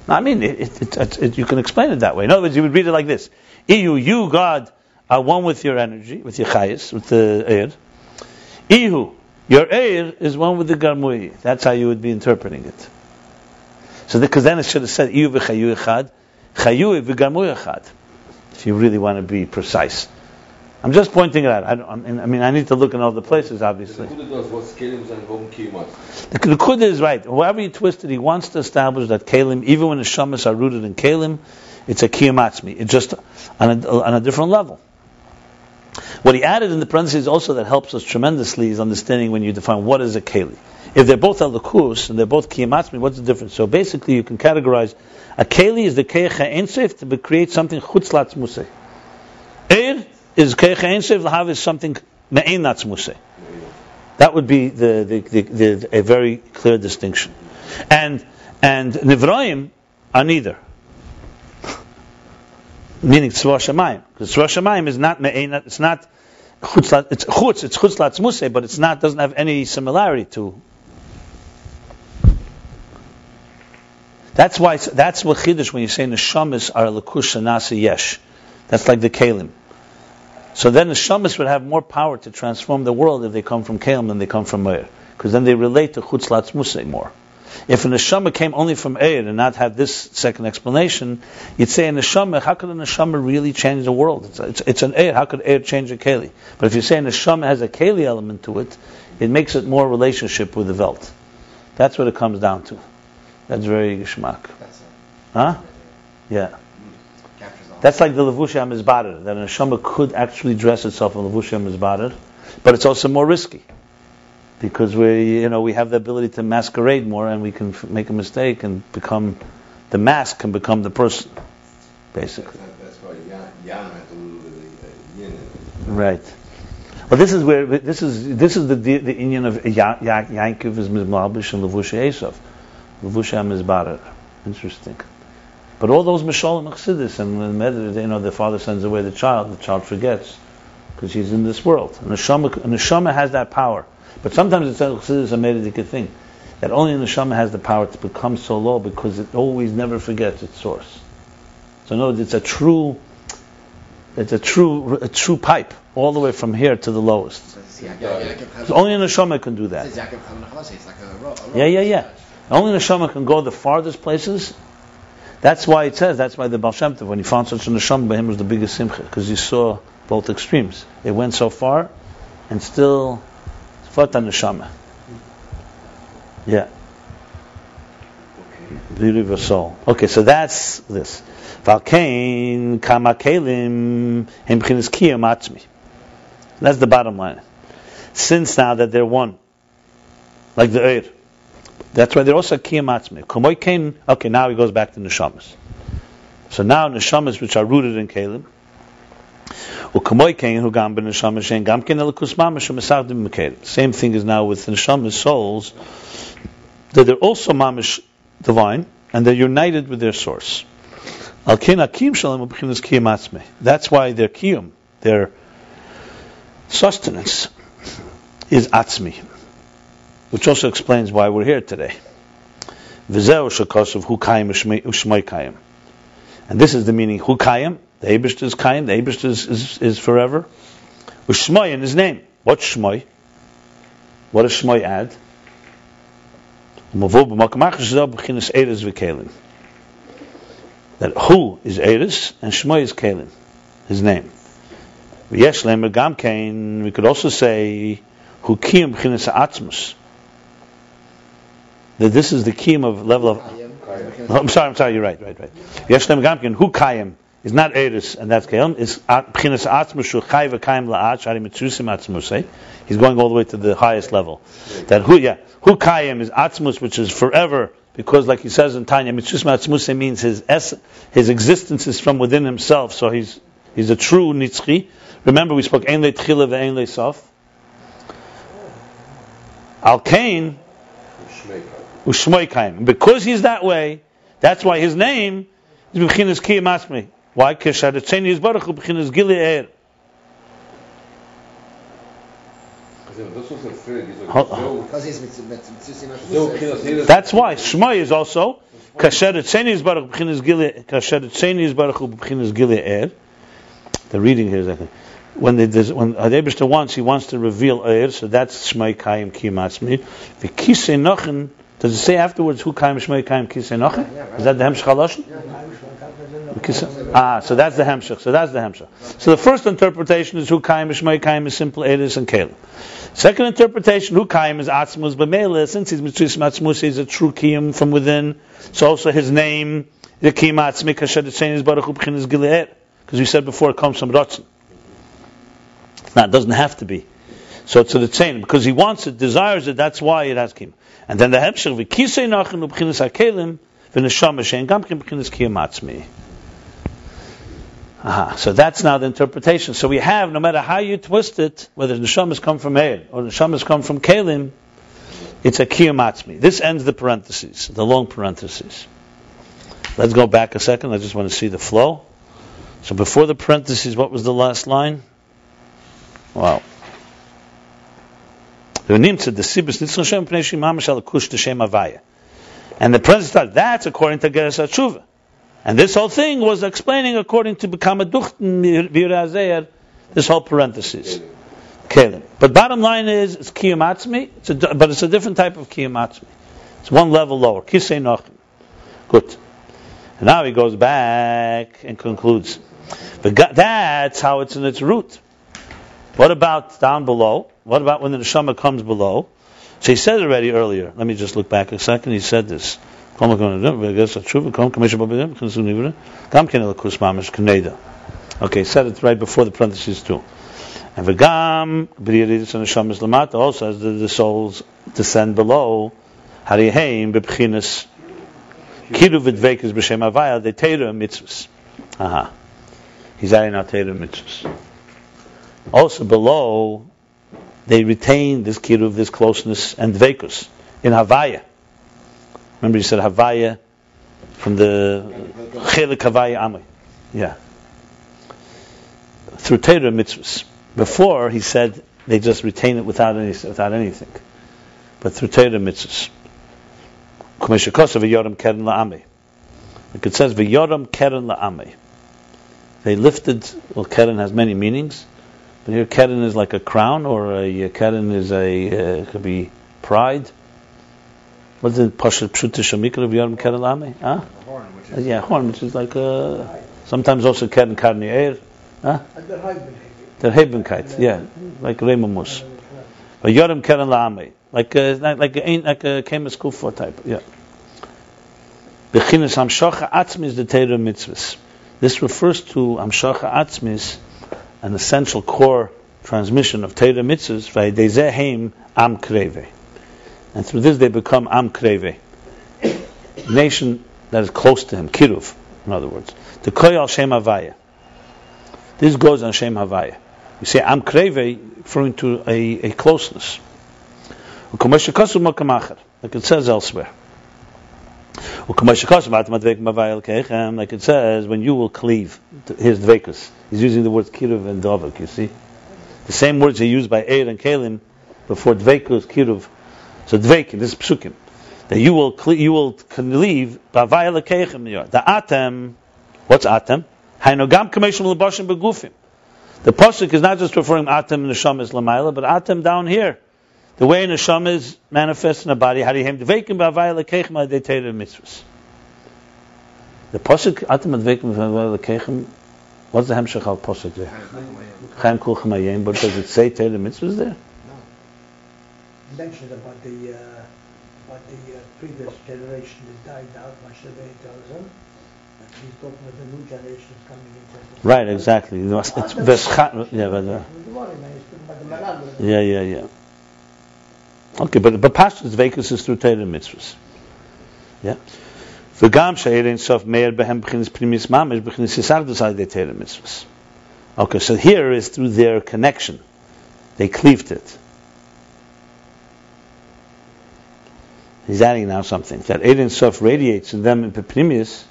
I mean, it, it, it, you can explain it that way. In other words, you would read it like this: Ihu, you God are one with your energy, with your chayis, with the air. Ihu, your air is one with the garmui. That's how you would be interpreting it. So because then it should have said Ihu v'chayu echad, chayu v'garmui echad. If you really want to be precise. I'm just pointing it out. I, don't, I mean- I need to look in all the places, obviously. The Kuda does what's Kelim and Vom Kimat. The, the Kuda is right. However you twist it, he wants to establish that Kalim, even when the Shamas are rooted in Kalim, it's a Kiyamatzmi. It's just on a, on a different level. What he added in the parentheses also that helps us tremendously is understanding when you define what is a Keli. If they're both Alakus and they're both Kiyamatzmi, what's the difference? So basically you can categorize a Keli is the Keicha Ensef to create something Chutzlatz Museh. Eir is Keicha Ensef, Lahav is something Me'enatz Museh. That would be the, the, the, the, a very clear distinction. And and Nivraim are neither. Meaning Tzva Shemayim. Because Tzva Shemayim is not it's not Chutzlat, it's Chutz, it's Chutzlat Museh, but it's not, doesn't have any similarity to. That's why, that's what Chiddush when you say Neshamis are Lakush Nasi Yesh. That's like the Kalim. So then the shamas would have more power to transform the world if they come from Kalim than they come from Meir. Because then they relate to Chutz Latz Musay more. If a neshama came only from Eir and not had this second explanation, you'd say a neshama, how could a neshama really change the world? It's, it's, it's an Eir, how could Eir change a Keli? But if you say a neshama has a Keli element to it, it makes it more relationship with the Welt. That's what it comes down to. That's very geschmack. Huh? Yeah. That's like the levushah mizbarer, that a neshama could actually dress itself in levushah mizbarer, but it's also more risky because we, you know, we have the ability to masquerade more, and we can f- make a mistake and become the mask can become the person, basically. That's why Yan, Yan had a little bit of uh, yin. Right. Well, this is where this is this is the the, the union of Ya- Ya- Yankov is mizmalbish and levushah Esav, levushah mizbarer. Interesting. But all those Mishalim Chassidus and the you know, the father sends away the child, the child forgets because he's in this world. And the Neshama has that power. But sometimes it's a a Medrash thing that only a Neshama has the power to become so low because it always never forgets its source. So no, it's a true, it's a true, a true pipe all the way from here to the lowest. So it's Yaakov- Yaakov So only a Neshama can do that. It's Yaakov Chaim Nachlasi, It's like a a Yeah, yeah, yeah. Only neshama can go the farthest places That's why it says, that's why the Baal Shem Tov, when he found such a neshama by him, was the biggest simcha, because he saw both extremes. It went so far, and still, fat neshama. Yeah. Beauty of a soul. Okay, so that's this. Valkain kama kelim hem b'chinas kiyam atzmi. That's the bottom line. Since now that they're one, like the air, that's why they're also kiyam atzmi. Kumoy. Okay, now he goes back to neshamas. So now neshamas which are rooted in kelim. Same thing is now with the neshamas souls that they're also mamish divine and they're united with their source. That's why their kiyum, their sustenance, is atzmi which also explains why we're here today. And this is the meaning hu kayim, the Eibishter is kind, the Eibishter is, is, is forever. U'shmoi in his name. What's shmoi? What does shmoi add? Umavur b'makam achas b'chinas eres v'kelim. That who is is eres and shmoi is kelim, his name. Kain, we could also say who kiyim b'chinas atzmus that this is the kiyum of level of. I'm sorry, I'm sorry. You're right, right, right. Gamkin, who kayim is not eris, and that's kayim. Is pchinas atzmushu chay v'kayim la'at shari mitzusim atzmusay. Eh? He's going all the way to the highest level. That who, yeah, who kayim is atzmus, which is forever, because like he says in Tanya, mitzusim atzmusay means his es, his existence is from within himself. So he's he's a true nitzchi. Remember, we spoke ein le tchila ve'ein le sof. Al Kain Ushmoy Kaim. Because he's that way, that's why his name is B'chinas Kiyam Asmi. Why? Keshadetzeni is Baruch Hu B'chinas Gili. Because That's why Shmoy is also Kashedetzeni is Baruch Hu B'chinas Gili Kashedetzeni is Baruch Hu B'chinas Gili Er. The reading here is like when the, there's- when Adebishter wants, he wants to reveal Er, so that's Shmoy Kayim Kiyam Asmi. V'kisei Nochen does it say afterwards who kaim shmei kaim kisei nochen? Is that the hemshech haloshin? Ah, so that's the hemshech. So that's the hemshech. So the first interpretation is who kaim shmei kaim is simple edis and kalim. Second interpretation, who kaim is atzmus b'meila. Since he's mitzvah atzmus, he's a true kiyum from within. So also his name, the kiyum atzmi kashed is baruch hu b'chinas. Because we said before, it comes from rotzen. Now it doesn't have to be. So it's the same because he wants it, desires it. That's why it has kiyum. And then the hemshech v'kisei nachin u'b'chinas hakelim v'neshama shein gam kin b'chinas kiyam. Aha. So that's now the interpretation. So we have, no matter how you twist it, whether the neshamas come from Eir or the neshamas come from Kalim, it's a kiyam atzmi. This ends the parentheses, the long parentheses. Let's go back a second. I just want to see the flow. So before the parentheses, what was the last line? Wow. And the present thought, that's according to Geras HaTshuva. And this whole thing was explaining according to Bekama Duchten Virazeir, this whole parenthesis. But bottom line is, it's Kiyam Atzmi, it's a, but it's a different type of Kiyam Atzmi. It's one level lower. Kisei Nochim. Good. And now he goes back and concludes. But that's how it's in its root. What about down below? What about when the neshama comes below? So he said already earlier. Let me just look back a second. He said this. Okay, he said it right before the parentheses too. And v'gam b'riyaridus and neshamas lamata also as the, the souls descend below. Hariheim b'pchinas kiru v'dvekas b'shem avaya they teira mitzvahs. Aha. He's adding out teira mitzvahs. Also below, they retain this kiruv, this closeness and dvekus in Havaya. Remember you said Havaya from the Chelik Havaya Amri. Yeah. Through Torah mitzvahs. Before he said they just retain it without any without anything. But through Torah mitzvahs. Like it says v'yoram keren la'ami. They lifted, well keren has many meanings. But here, keren is like a crown, or a keren is a uh, could be pride. What's the pashat pshuta shamikra of Yom Keren Lame? Huh? Horn, which Uh, yeah, horn, which is like uh, sometimes also keren karnier. Huh? And the husband, The hebenkeit, yeah, like remumus. But yorim keren laame, like uh, like like a like a kemas kufa type, yeah. Bechinas amshacha atzmis the Torah mitzvahs. This refers to amshacha atzmis, an essential core transmission of Torah mitzvahs. Am kreve, and through this they become am kreve, nation that is close to him, kiruv, in other words. The koyal shem havaya. This goes on shem havaya. You say am kreve, referring to a, a closeness. Like it says elsewhere. Like it says, when you will cleave, here's dvekus. He's using the words kiruv and dovak, you see? The same words are used by Eir and Kalim before dvekus, kiruv. So dvekin, this is psukim. That you will you will cleave bavayel keichem The atem, what's atem? Hainogam kameshim lebashim begufim. The pasuk is not just referring atem neshamas lamayla, but atem down here. The way neshama is manifest in a body, harihim dveikim b'avayel keichem adetera mitzvahs. The pasuk atem dveikim b'avayel keichem. What's the hemshech al pasuk there? Chaim kul chamayim, but does it say Torah mitzvahs there? No. He mentioned about the, uh, about the uh, previous generation that died out, Moshe Rabbeinu tells him. He's talking about the new generation coming into. Right, exactly. You know, It's v'schat- yeah, but, uh, The Gemara, man, he's talking about the Maran. yeah, yeah, yeah. Okay, but but Pashtus Vekas is through Torah mitzvahs. Yeah. V'gam she'erein sof meir behem b'chinis primis mamish b'chinis yisardus al Torah mitzvahs. Okay, so here is through their connection. They cleaved it. He's adding now something. That Erein Sof radiates in them in Peprimius.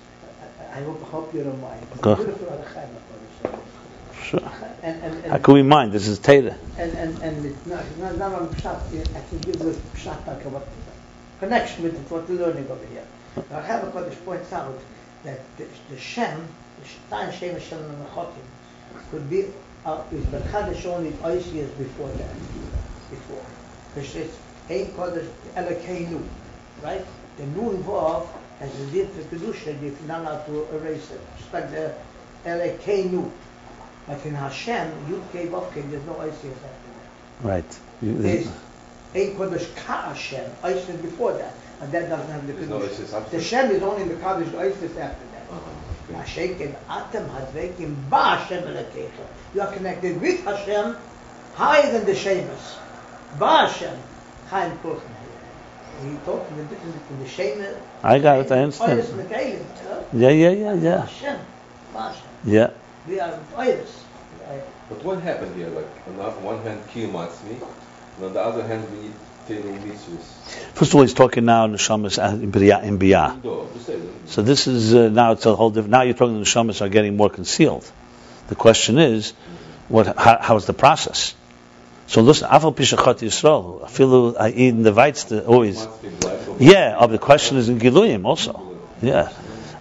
I I hope, hope you don't mind. Go. beautiful Ohr HaChaim, of course. Sure. And, and, How and, can we mind? This is Torah. and, and, and it's not, it's not, not on Pshat, it actually gives us Pshat, like what, connection with what we're learning over here. Ohr HaChaim HaKadosh points out that the, the Shem, the Shtain Shem Hashem and Chotim, could be, uh, is Bechadish only ice years before that, before. Because it's Ein Kodesh Elokeinu, right? The Nun Vav has a for Kedusha, you're not allowed to erase it. Just like the Elokeinu. But in Hashem, Yud Kei Vav Kei, there's no ice years after that. Right. You- Ein Kodesh Ka Hashem, ice is before that, and that doesn't have the There's no Kedusha. Isis after The. Shem is only the Kaddish ice is after that. Uh-huh. Mashiach Atem Hadvekim Ba Hashem Elokecha. You are connected with Hashem higher than the Shemus. Ba Hashem. Chaim Kulchen. He talked the difference between the Shemus. I got it, I understand. Oiris Mekayim. Yeah, yeah, yeah, yeah. Hashem. Ba Hashem. Yeah. We are Oiris. Right? But what happened here? Like on the one hand, Kiyum Atzmi, and on the other hand, we need Torah mitzvahs. First of all, he's talking now neshamas in biyah. In them. So this is uh, now it's a whole different. Now you're talking the neshamas are getting more concealed. The question is, what? How, how is the process? So listen, afal pishachat yisrael. Afilu in the always. Yeah, uh, the question is in Giluyim also. Yeah.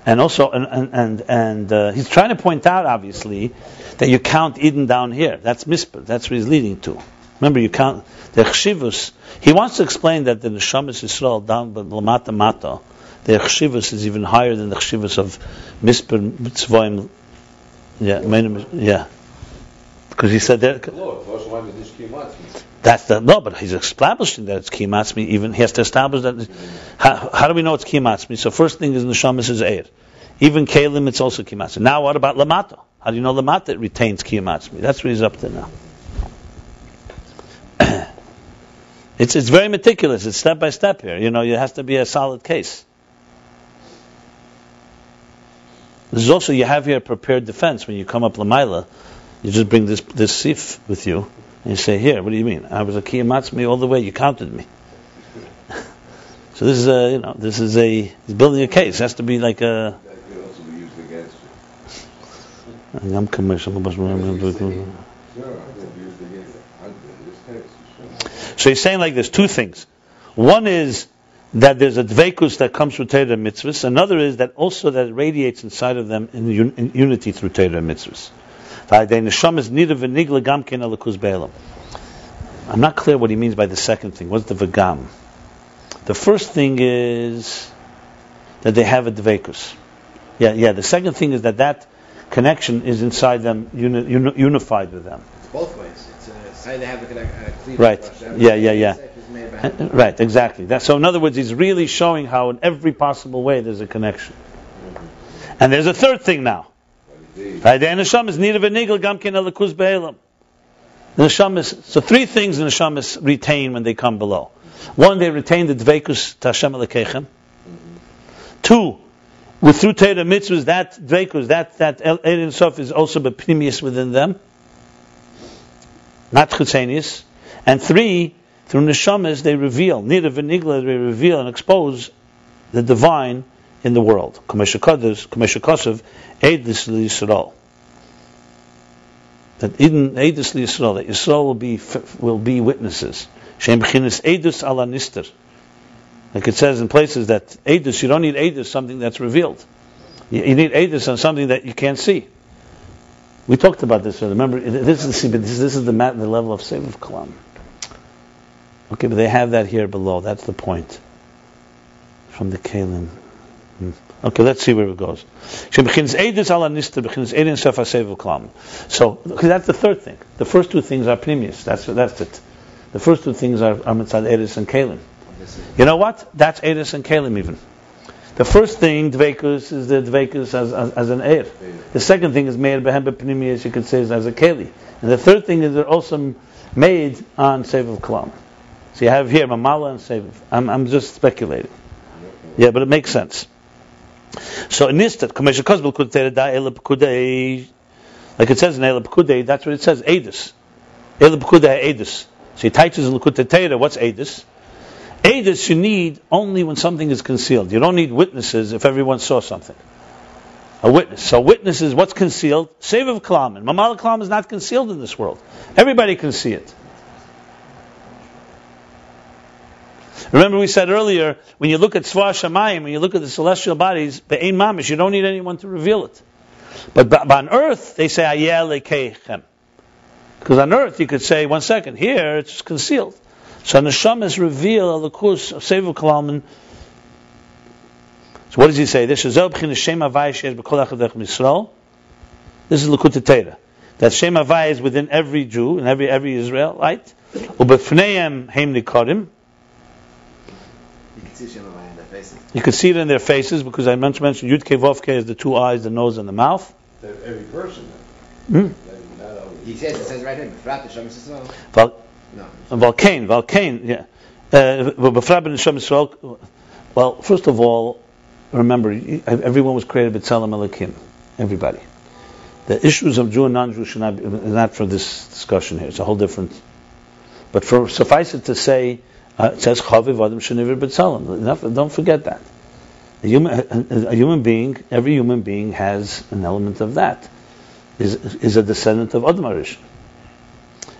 And also, and and and, and uh, he's trying to point out, obviously, that you count Eden down here. That's mispah. That's where he's leading to. Remember, you count the chshivus. He wants to explain that the neshamas Yisrael down but lamata mata, the chshivus is even higher than the chshivus of misper mitzvahim. Yeah, yeah. Because he said that Lord, Rosh Hashanah is Kiyum Atzmi. that's the no, but he's establishing that it's kimatzmi. Even he has to establish that. How, how do we know it's kimatzmi? So first thing is neshamas is air. Even kalim, it's also kimatzmi. Now what about lamata? How do you know lamata retains kimatzmi? That's what he's up to now. It's it's very meticulous. It's step by step here. You know, it has to be a solid case. There's also you have here a prepared defense when you come up lamaila. You just bring this this sif with you, and you say, "Here, what do you mean? I was a kiyamatz all the way. You counted me." so this is a you know this is a he's building a case. It has to be like a. That could also be used against you. I'm commercial. Sure, it could be used against husband in this case, sure. So he's saying like there's two things. One is that there's a dvekus that comes through Torah and mitzvahs. Another is that also that radiates inside of them in, un- in unity through Torah and mitzvahs. I'm not clear what he means by the second thing. What's the vagam? The first thing is that they have a dvekus. Yeah, yeah. The second thing is that that connection is inside them, uni, unified with them. Both ways. Uh, have a uh, Right. Yeah, yeah, yeah. By Hashem. Right, exactly. That, so in other words, he's really showing how in every possible way there's a connection. And there's a third thing now. Indeed. Right, the neshama is nida v'nigel gam ken elikuz be'elam. The neshama is, so three things the neshamas retain when they come below. One, they retain the dveikus to Hashem Elokechem. Two, with through Torah mitzvahs, that dveikus, that that El Ein Sof is also bepnimius within them, not chutzenius. And three, through neshamas they reveal, nida v'nigla they reveal and expose the divine in the world. Kameshakados, Kameshakosov, Eidus Yisrael. That in Eidus Yisrael, that Yisrael will be will be witnesses. Shem B'chinas Eidus ala Nister. Like it says in places that Eidus, you don't need Eidus, something that's revealed. You, need Eidus on something that you can't see. We talked about this. Remember, this is see, this, is the, mat, the level of Sev of Kalam. Okay, but they have that here below. That's the point from the Kalim. Hmm. Okay, let's see where it goes. So, that's the third thing. The first two things are premius. That's that's it. The first two things are, are mitzad and kalim. You know what? That's eidus and kalim even. The first thing, dvekus, is the dvekus as, as, as an eir. The second thing is made behem bepnimius, you could say, as a keli. And the third thing is they're also made on sev of klam. So you have here mamala and sev. I'm, I'm just speculating. Yeah, but it makes sense. So in Kamesha Kozbel could da Elab Kudei, like it says in Elab Kudei, that's what it says, Edis. Elab Kudei Edis. So he teaches in Lakut what's Edis? Edis you need only when something is concealed. You don't need witnesses if everyone saw something. A witness. So witness is what's concealed. Save of Kalam. And Mamal Kalam is not concealed in this world. Everybody can see it. Remember we said earlier, when you look at Svar Shamayim, when you look at the celestial bodies, the Ein Mamish, you don't need anyone to reveal it. But, but on earth, they say, Lekeichem. Because on earth, you could say, one second, here, it's concealed. So Neshama is revealed, of Sevu Kalaman. So what does he say? This is Zobchin Shem Havai Shesh B'Kol Achadech Misrael. This is Likkutei Torah. That Shem Havai is within every Jew and every every Israelite. Ubefneim Heim Nikodim. You can see Shem Havai in their faces. You can see it in their faces because I mentioned, mentioned Yud Ke Vav Ke is the two eyes, the nose, and the mouth. Every person. Hmm. Not- not only- He says, it says right here, No. Valkain, Valkain, yeah. Uh, Well, first of all, remember, everyone was created b'tzelem Elokim. Everybody. The issues of Jew and non-Jew should not be, not for this discussion here. It's a whole different. But for suffice it to say, uh, it says Chaviv Adam Sheniver b'tzelem. Enough- Don't forget that. A human, a, a human being, every human being has an element of that. Is is a descendant of Adam Arish.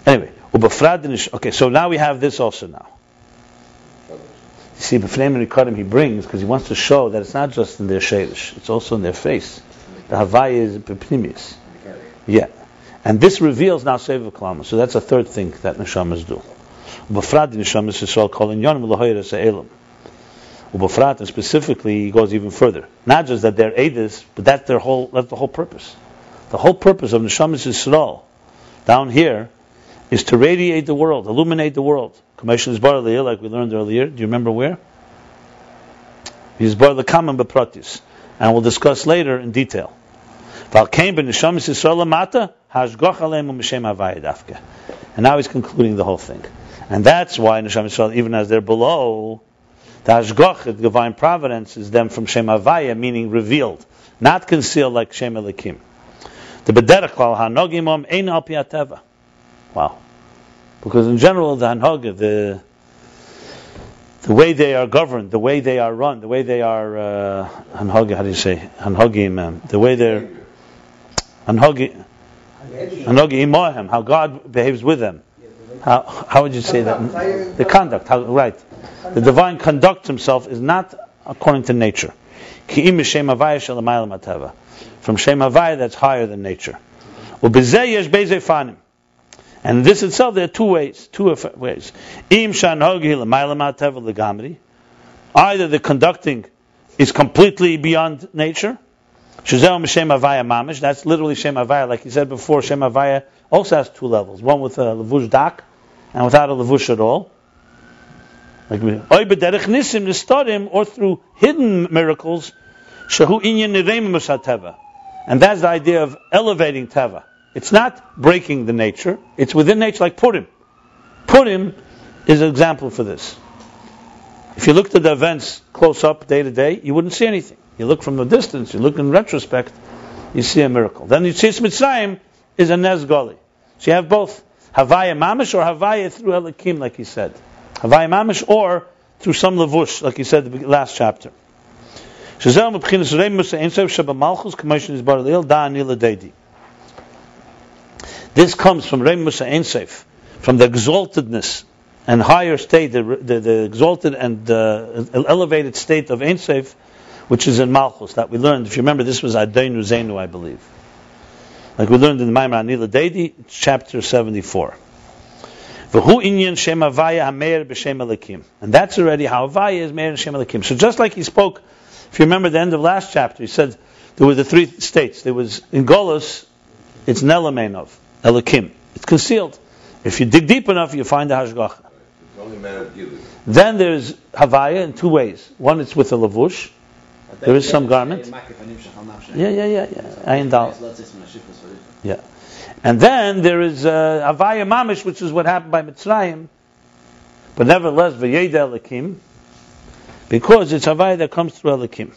Anyway, okay. So now we have this also now. You see, b'fnei Rikadim he brings because he wants to show that it's not just in their shadish, it's also in their face. The Havaya is pnimius. Yeah, and this reveals now Seva Klama. So that's a third thing that neshamas do. Ubafrad neshamas Yisrael calling yonim l'hoyer elam. Ubafrat, and specifically, he goes even further. Not just that they're edis, but that's their whole. That's the whole purpose. The whole purpose of neshamas Yisrael down here is to radiate the world, illuminate the world. Commission is bar like we learned earlier. Do you remember where? Is the common bepratis, and we'll discuss later in detail. And now he's concluding the whole thing, and that's why neshamas Yisrael, even as they're below, the hashgoch, the divine providence, is them from Shem Havaya, meaning revealed, not concealed like Shem Elikim. The bederach klal hanogim om ein al pi hateva. Wow. Because in general, the hanhoga, the the way they are governed, the way they are run, the way they are uh, how do you say hanhogim, um, the way they're hanhogi hanhogi imohem, how God behaves with them. How how would you say that? The conduct, how right? The divine conduct himself is not according to nature. From Shem Havaya that's higher than nature. And this itself, there are two ways, two ways. Either the conducting is completely beyond nature, that's literally Shem Avaya. Like you said before, Shem Avaya also has two levels. One with a Levush Dak and without a Levush at all. Like Nisim Nistorim, or through hidden miracles, Shahu And that's the idea of elevating Teva. It's not breaking the nature, it's within nature, like Purim. Purim is an example for this. If you looked at the events close up, day to day, you wouldn't see anything. You look from a distance, you look in retrospect, you see a miracle. Then you see Mitzrayim is a Nez Goli. So you have both Havaya Mamish or Havaya through Elikim, like he said. Havaya Mamish or through some Levush, like he said in the last chapter. This comes from Reim Musa Einsef, from the exaltedness and higher state, the, the, the exalted and uh, elevated state of Ein Sof, which is in Malchus, that we learned. If you remember, this was Adenu Zenu, I believe. Like we learned in the Maimar Anila Deidi, chapter 74. V'hu inyan shem avaya hameir b'shem. And that's already how avaya is meir shem elikim. So just like he spoke, if you remember the end of last chapter, he said there were the three states. There was, in Golos, it's nelamenov, elikim. It's concealed. If you dig deep enough, you find the hashgacha. Then there's Havaya in two ways. One, it's with a lavush. There is some garment. Yeah, yeah, yeah, yeah. Ayin dal. Yeah. And then there is uh, Havaya Mamish, which is what happened by Mitzrayim. But nevertheless, V'yeda Elikim, because it's Havaya that comes through Elikim.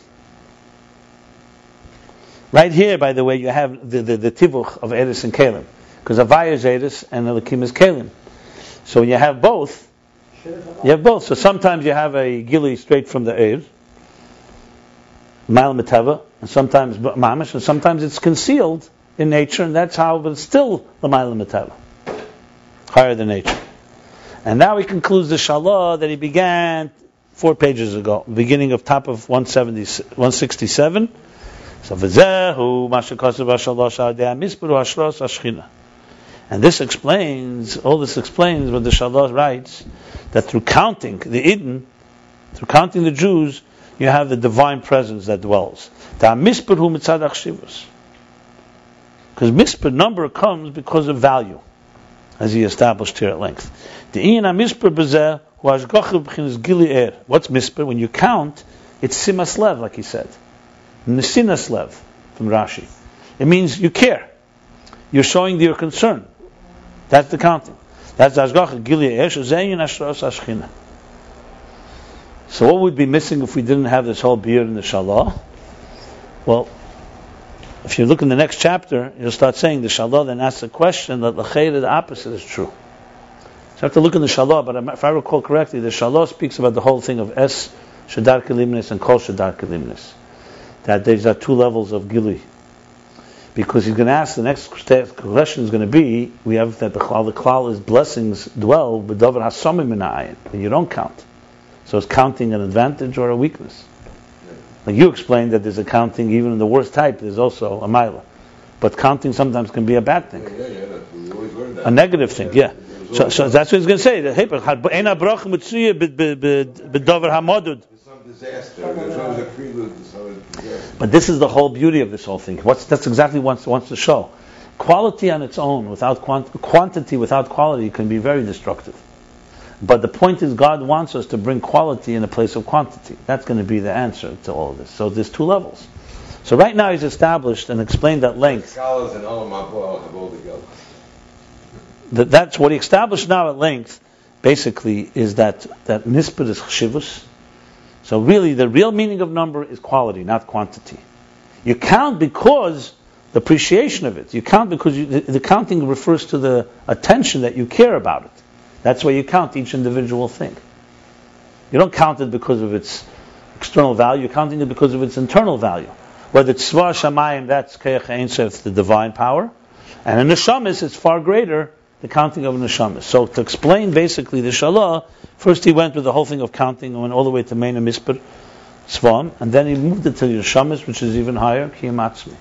Right here, by the way, you have the, the, the tivuch of Eris and Kalim. Because Havaya is and Elikim is Kalim. So when you have both, you have both. So sometimes you have a gili straight from the air, mal metava, and sometimes mamish, and sometimes it's concealed in nature, and that's how, but it's still the mal metava, higher than nature. And now he concludes the shalah that he began four pages ago, beginning of top of 170, 167. So v'zehu mashakasav hashalah shadeh mispuru hashros hashchina. And this explains, all this explains what the Shalah writes, that through counting the Eden, through counting the Jews, you have the divine presence that dwells. Because mispur number comes because of value, as he established here at length. Er. What's mispur? When you count, it's simas lev, like he said. Nesinas lev, from Rashi. It means you care. You're showing your concern. That's the counting. That's Ashgacha Gilia Esh, Zayin Ashros Ashchina. So what would be missing if we didn't have this whole beard in the Shalah? Well, if you look in the next chapter, you'll start saying the Shalah then asks the question that the the opposite is true. So you have to look in the Shalah, but if I recall correctly, the Shalah speaks about the whole thing of Es Shadar Kelimnis and Kol Shadar Kelimnis. That there's are two levels of Gili because he's going to ask the next question is going to be we have that the klal the klal is blessings dwell but davar hasamim in and you don't count. So it's counting an advantage or a weakness. Like you explained that there's a counting even in the worst type there's also a mila but counting sometimes can be a bad thing. Yeah, yeah, yeah. We always learned that. a negative thing yeah. So, so that's what he's going to say. Hey but ena bracha mitzuya b'davar hamadud There's some disaster. There's always a prelude to some disaster. But this is the whole beauty of this whole thing. What's, that's exactly what it wants to show. Quality on its own, without quant- quantity without quality, can be very destructive. But the point is, God wants us to bring quality in a place of quantity. That's going to be the answer to all of this. So there's two levels. So right now he's established and explained at length Scholars and Olam Abba have all together. that that's what he established now at length. Basically, is that that nispet is chshivus. So really, the real meaning of number is quality, not quantity. You count because the appreciation of it. You count because you, the, the counting refers to the attention that you care about it. That's why you count each individual thing. You don't count it because of its external value. You're counting it because of its internal value. Whether it's Sva Shamayim, that's Keach Ein Sof, the divine power, and in Neshamis, it's far greater the counting of Neshamis. So to explain basically the Shalah, first he went with the whole thing of counting, and went all the way to Meina Mispur, Svam, and then he moved it to Neshamis, which is even higher, Kiyamatzmi.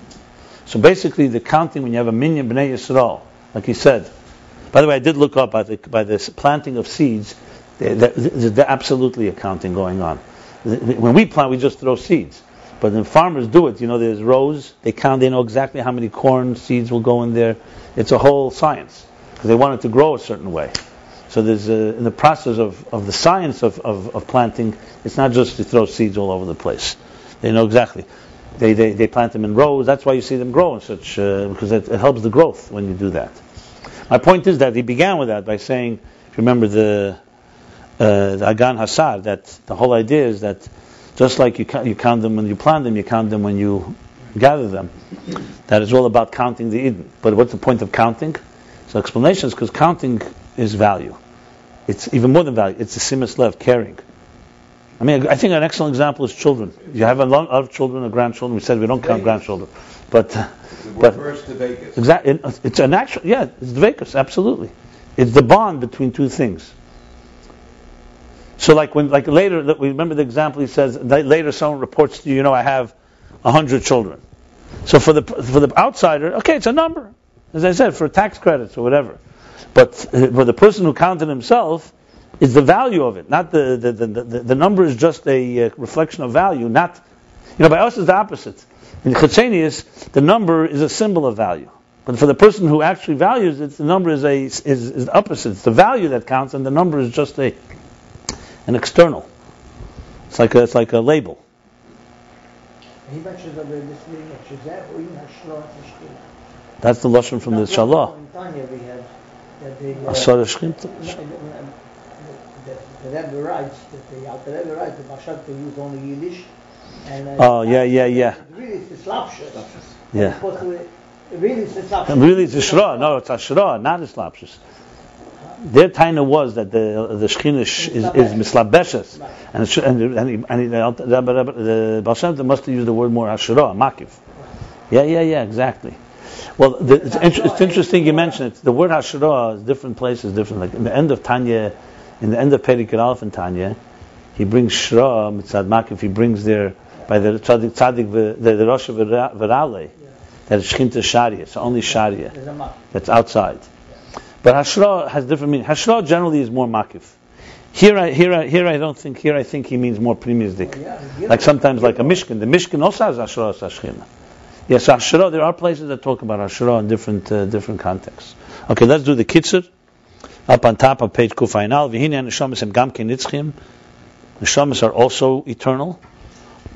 So basically, the counting when you have a minyan b'nei Yisrael, like he said. By the way, I did look up by, the, by this planting of seeds. There, there, there's absolutely a counting going on. When we plant, we just throw seeds, But the farmers do it. You know, there's rows. They count. They know exactly how many corn seeds will go in there. It's a whole science because they want it to grow a certain way. So there's a, in the process of, of the science of, of, of planting, it's not just to throw seeds all over the place. They know exactly. They, they, they plant them in rows. That's why you see them grow in such uh, because it, it helps the growth when you do that. My point is that he began with that by saying, if you remember the uh, the Agan Hasar, that the whole idea is that just like you, count, you count them when you plant them, you count them when you gather them. That is all about counting the Eden. But what's the point of counting? So explanation is because counting is value. It's even more than value. It's a simus lev, caring. I mean, I think an excellent example is children. You have a lot of children or grandchildren. We said we don't count grandchildren, but uh, but exactly, it's an actual. Yeah, it's the dvekus, absolutely. It's the bond between two things. So, like when, like later, that we remember the example. He says that later someone reports to you, you know, I have a hundred children. So for the for the outsider, okay, it's a number, as I said, for tax credits or whatever. But for the person who counted himself, is the value of it, not the the, the, the, the number is just a uh, reflection of value, not you know by us it's the opposite. In Chatzenius, the number is a symbol of value. But for the person who actually values it, the number is a is, is the opposite. It's the value that counts, and the number is just a an external. It's like a, it's like a label. That's the lashon from the Shalah. In Tanya we have that the, uh, Asar Shechint. the, the Rebbe writes, that the Alter Rebbe writes, that Mashal to use only Yiddish. And, uh, Oh, yeah, yeah, yeah. Really, it's the Slapshus. Yeah. Really, it's the Slapshus. Really, it's a shra. No, it's a shra, not a slapshus. Their taina was that the the shchinish is, is mislabeshes, and it and and, and he, the the Baal Shem must have used the word more ashra, makif. Yeah, yeah, yeah, exactly. Well, the, it's, inter- it's interesting you mention it. The word hashra is different places, different. Like in the end of Tanya, in the end of Perikid Aleph and Tanya, he brings shra mitzad makif. He brings there by the tzaddik tzaddik the the, Rosh Virale that it's shchinta sharia. It's only sharia There's a mark. that's outside. But hashra has different meaning. Hashra generally is more makif. Here, I, here, I, here, I don't think. Here, I think he means more primizdik. Oh, yeah. Like sometimes, like a mishkan. The mishkan also has hashra sashchina. Yes, hashra. There are places that talk about hashra in different, uh, different contexts. Okay, let's do the kitzur. Up on top of page kufainal. V'hine neshamas em gam kenitzchim. Neshamas are also eternal.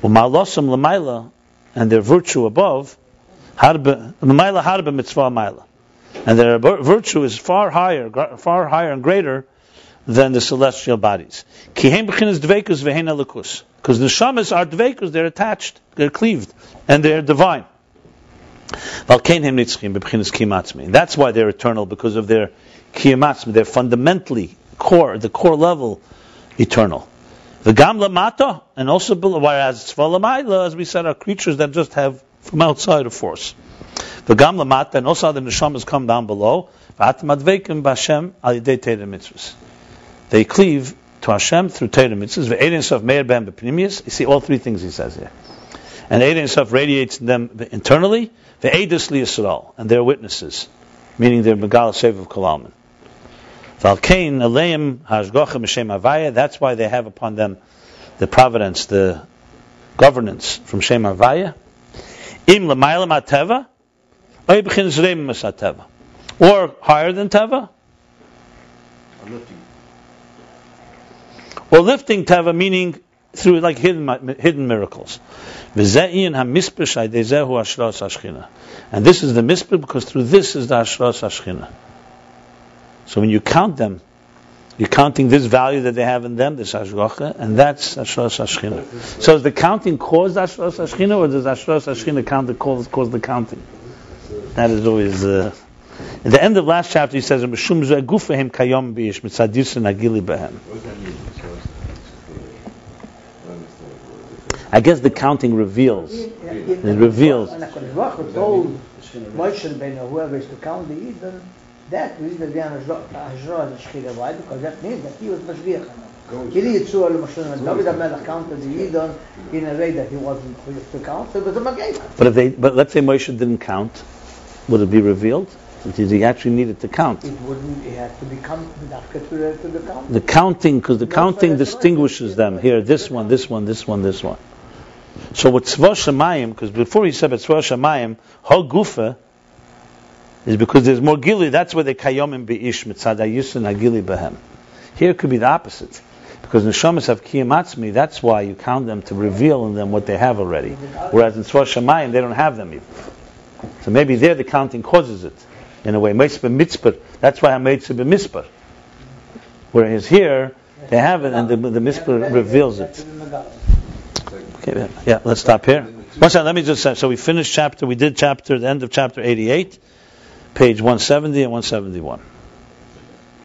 Umalosam lamaila, and their virtue above. Harbe lamaila harbe mitzvah maila and their virtue is far higher, far higher and greater than the celestial bodies. Kihem b'chinas dvekus v'hein elikus. Because the shamas are dvekus, they're attached, they're cleaved, and they're divine. Valkein hem nitzchim b'chinas kimatzmi. That's why they're eternal, because of their kimatzmi. They're fundamentally core, the core level, eternal. The gam lamata, and also whereas tzvalamayla, as we said, are creatures that just have from outside a force. The gam lamata, and also the neshamas come down below. V'atam adveikim b'Hashem al yidei Torah mitzvahs. They cleave to Hashem through Torah mitzvahs. Ve'edin sof meir ben b'pnimius. You see all three things he says here. And Edin sof radiates them internally. Ve'edus li Yisrael, and they're witnesses, meaning they're megal sev of kolalman. Valkein aleim hashgocha m'shem avaya. That's why they have upon them the providence, the governance from Shem Avaya. Im l'mayla mateva, oy b'chin zreim masateva. Or higher than Teva, Or lifting. or lifting Teva, meaning through like hidden hidden miracles. And this is the mispeh because through this is the ashras ashchina. So when you count them, you're counting this value that they have in them, this ashgacha, and that's ashras ashchina. So is the counting cause ashras ashchina, or does ashras ashchina count the cause, cause the counting? That is always. Uh, in the end of last chapter, he says, "Mishum zeh gufehem kayom biish mitzadis nagili behem." What does that mean? So, I don't understand the word. I guess the counting reveals. It reveals. And HaKadosh Baruch Hu told Moshe Rabbeinu, whoever is to count the Eden, that is the Diana Hajra the Shechina. Why? Because that means that he was Mashgiach on He didn't sue Moshe David HaMelech counted the Eden in a way that he wasn't supposed to count, so it was a Magay. But if they, but let's say Moshe didn't count, would it be revealed? Did he actually needed to count? It wouldn't, it had to become Dafka to the, to the count. The counting, because the No, counting so that's right. distinguishes them. Here, this one, this one, this one, this one. So with tzva shemayim, because before he said tzva shemayim, ha gufa is because there's more gili. That's where they kayomim beish mitzad hayusin hagili behem. Here it could be the opposite, because neshamas have kiyamatzni. That's why you count them to reveal in them what they have already. Whereas in tzva shemayim they don't have them even. So maybe there the counting causes it in a way. Mitzvah mitzvah. That's why I made. Whereas here they have it, and the, the reveals it. Yeah, let's stop here. One second, let me just say, so we finished chapter, we did chapter, the end of chapter 88, page 170 and 171.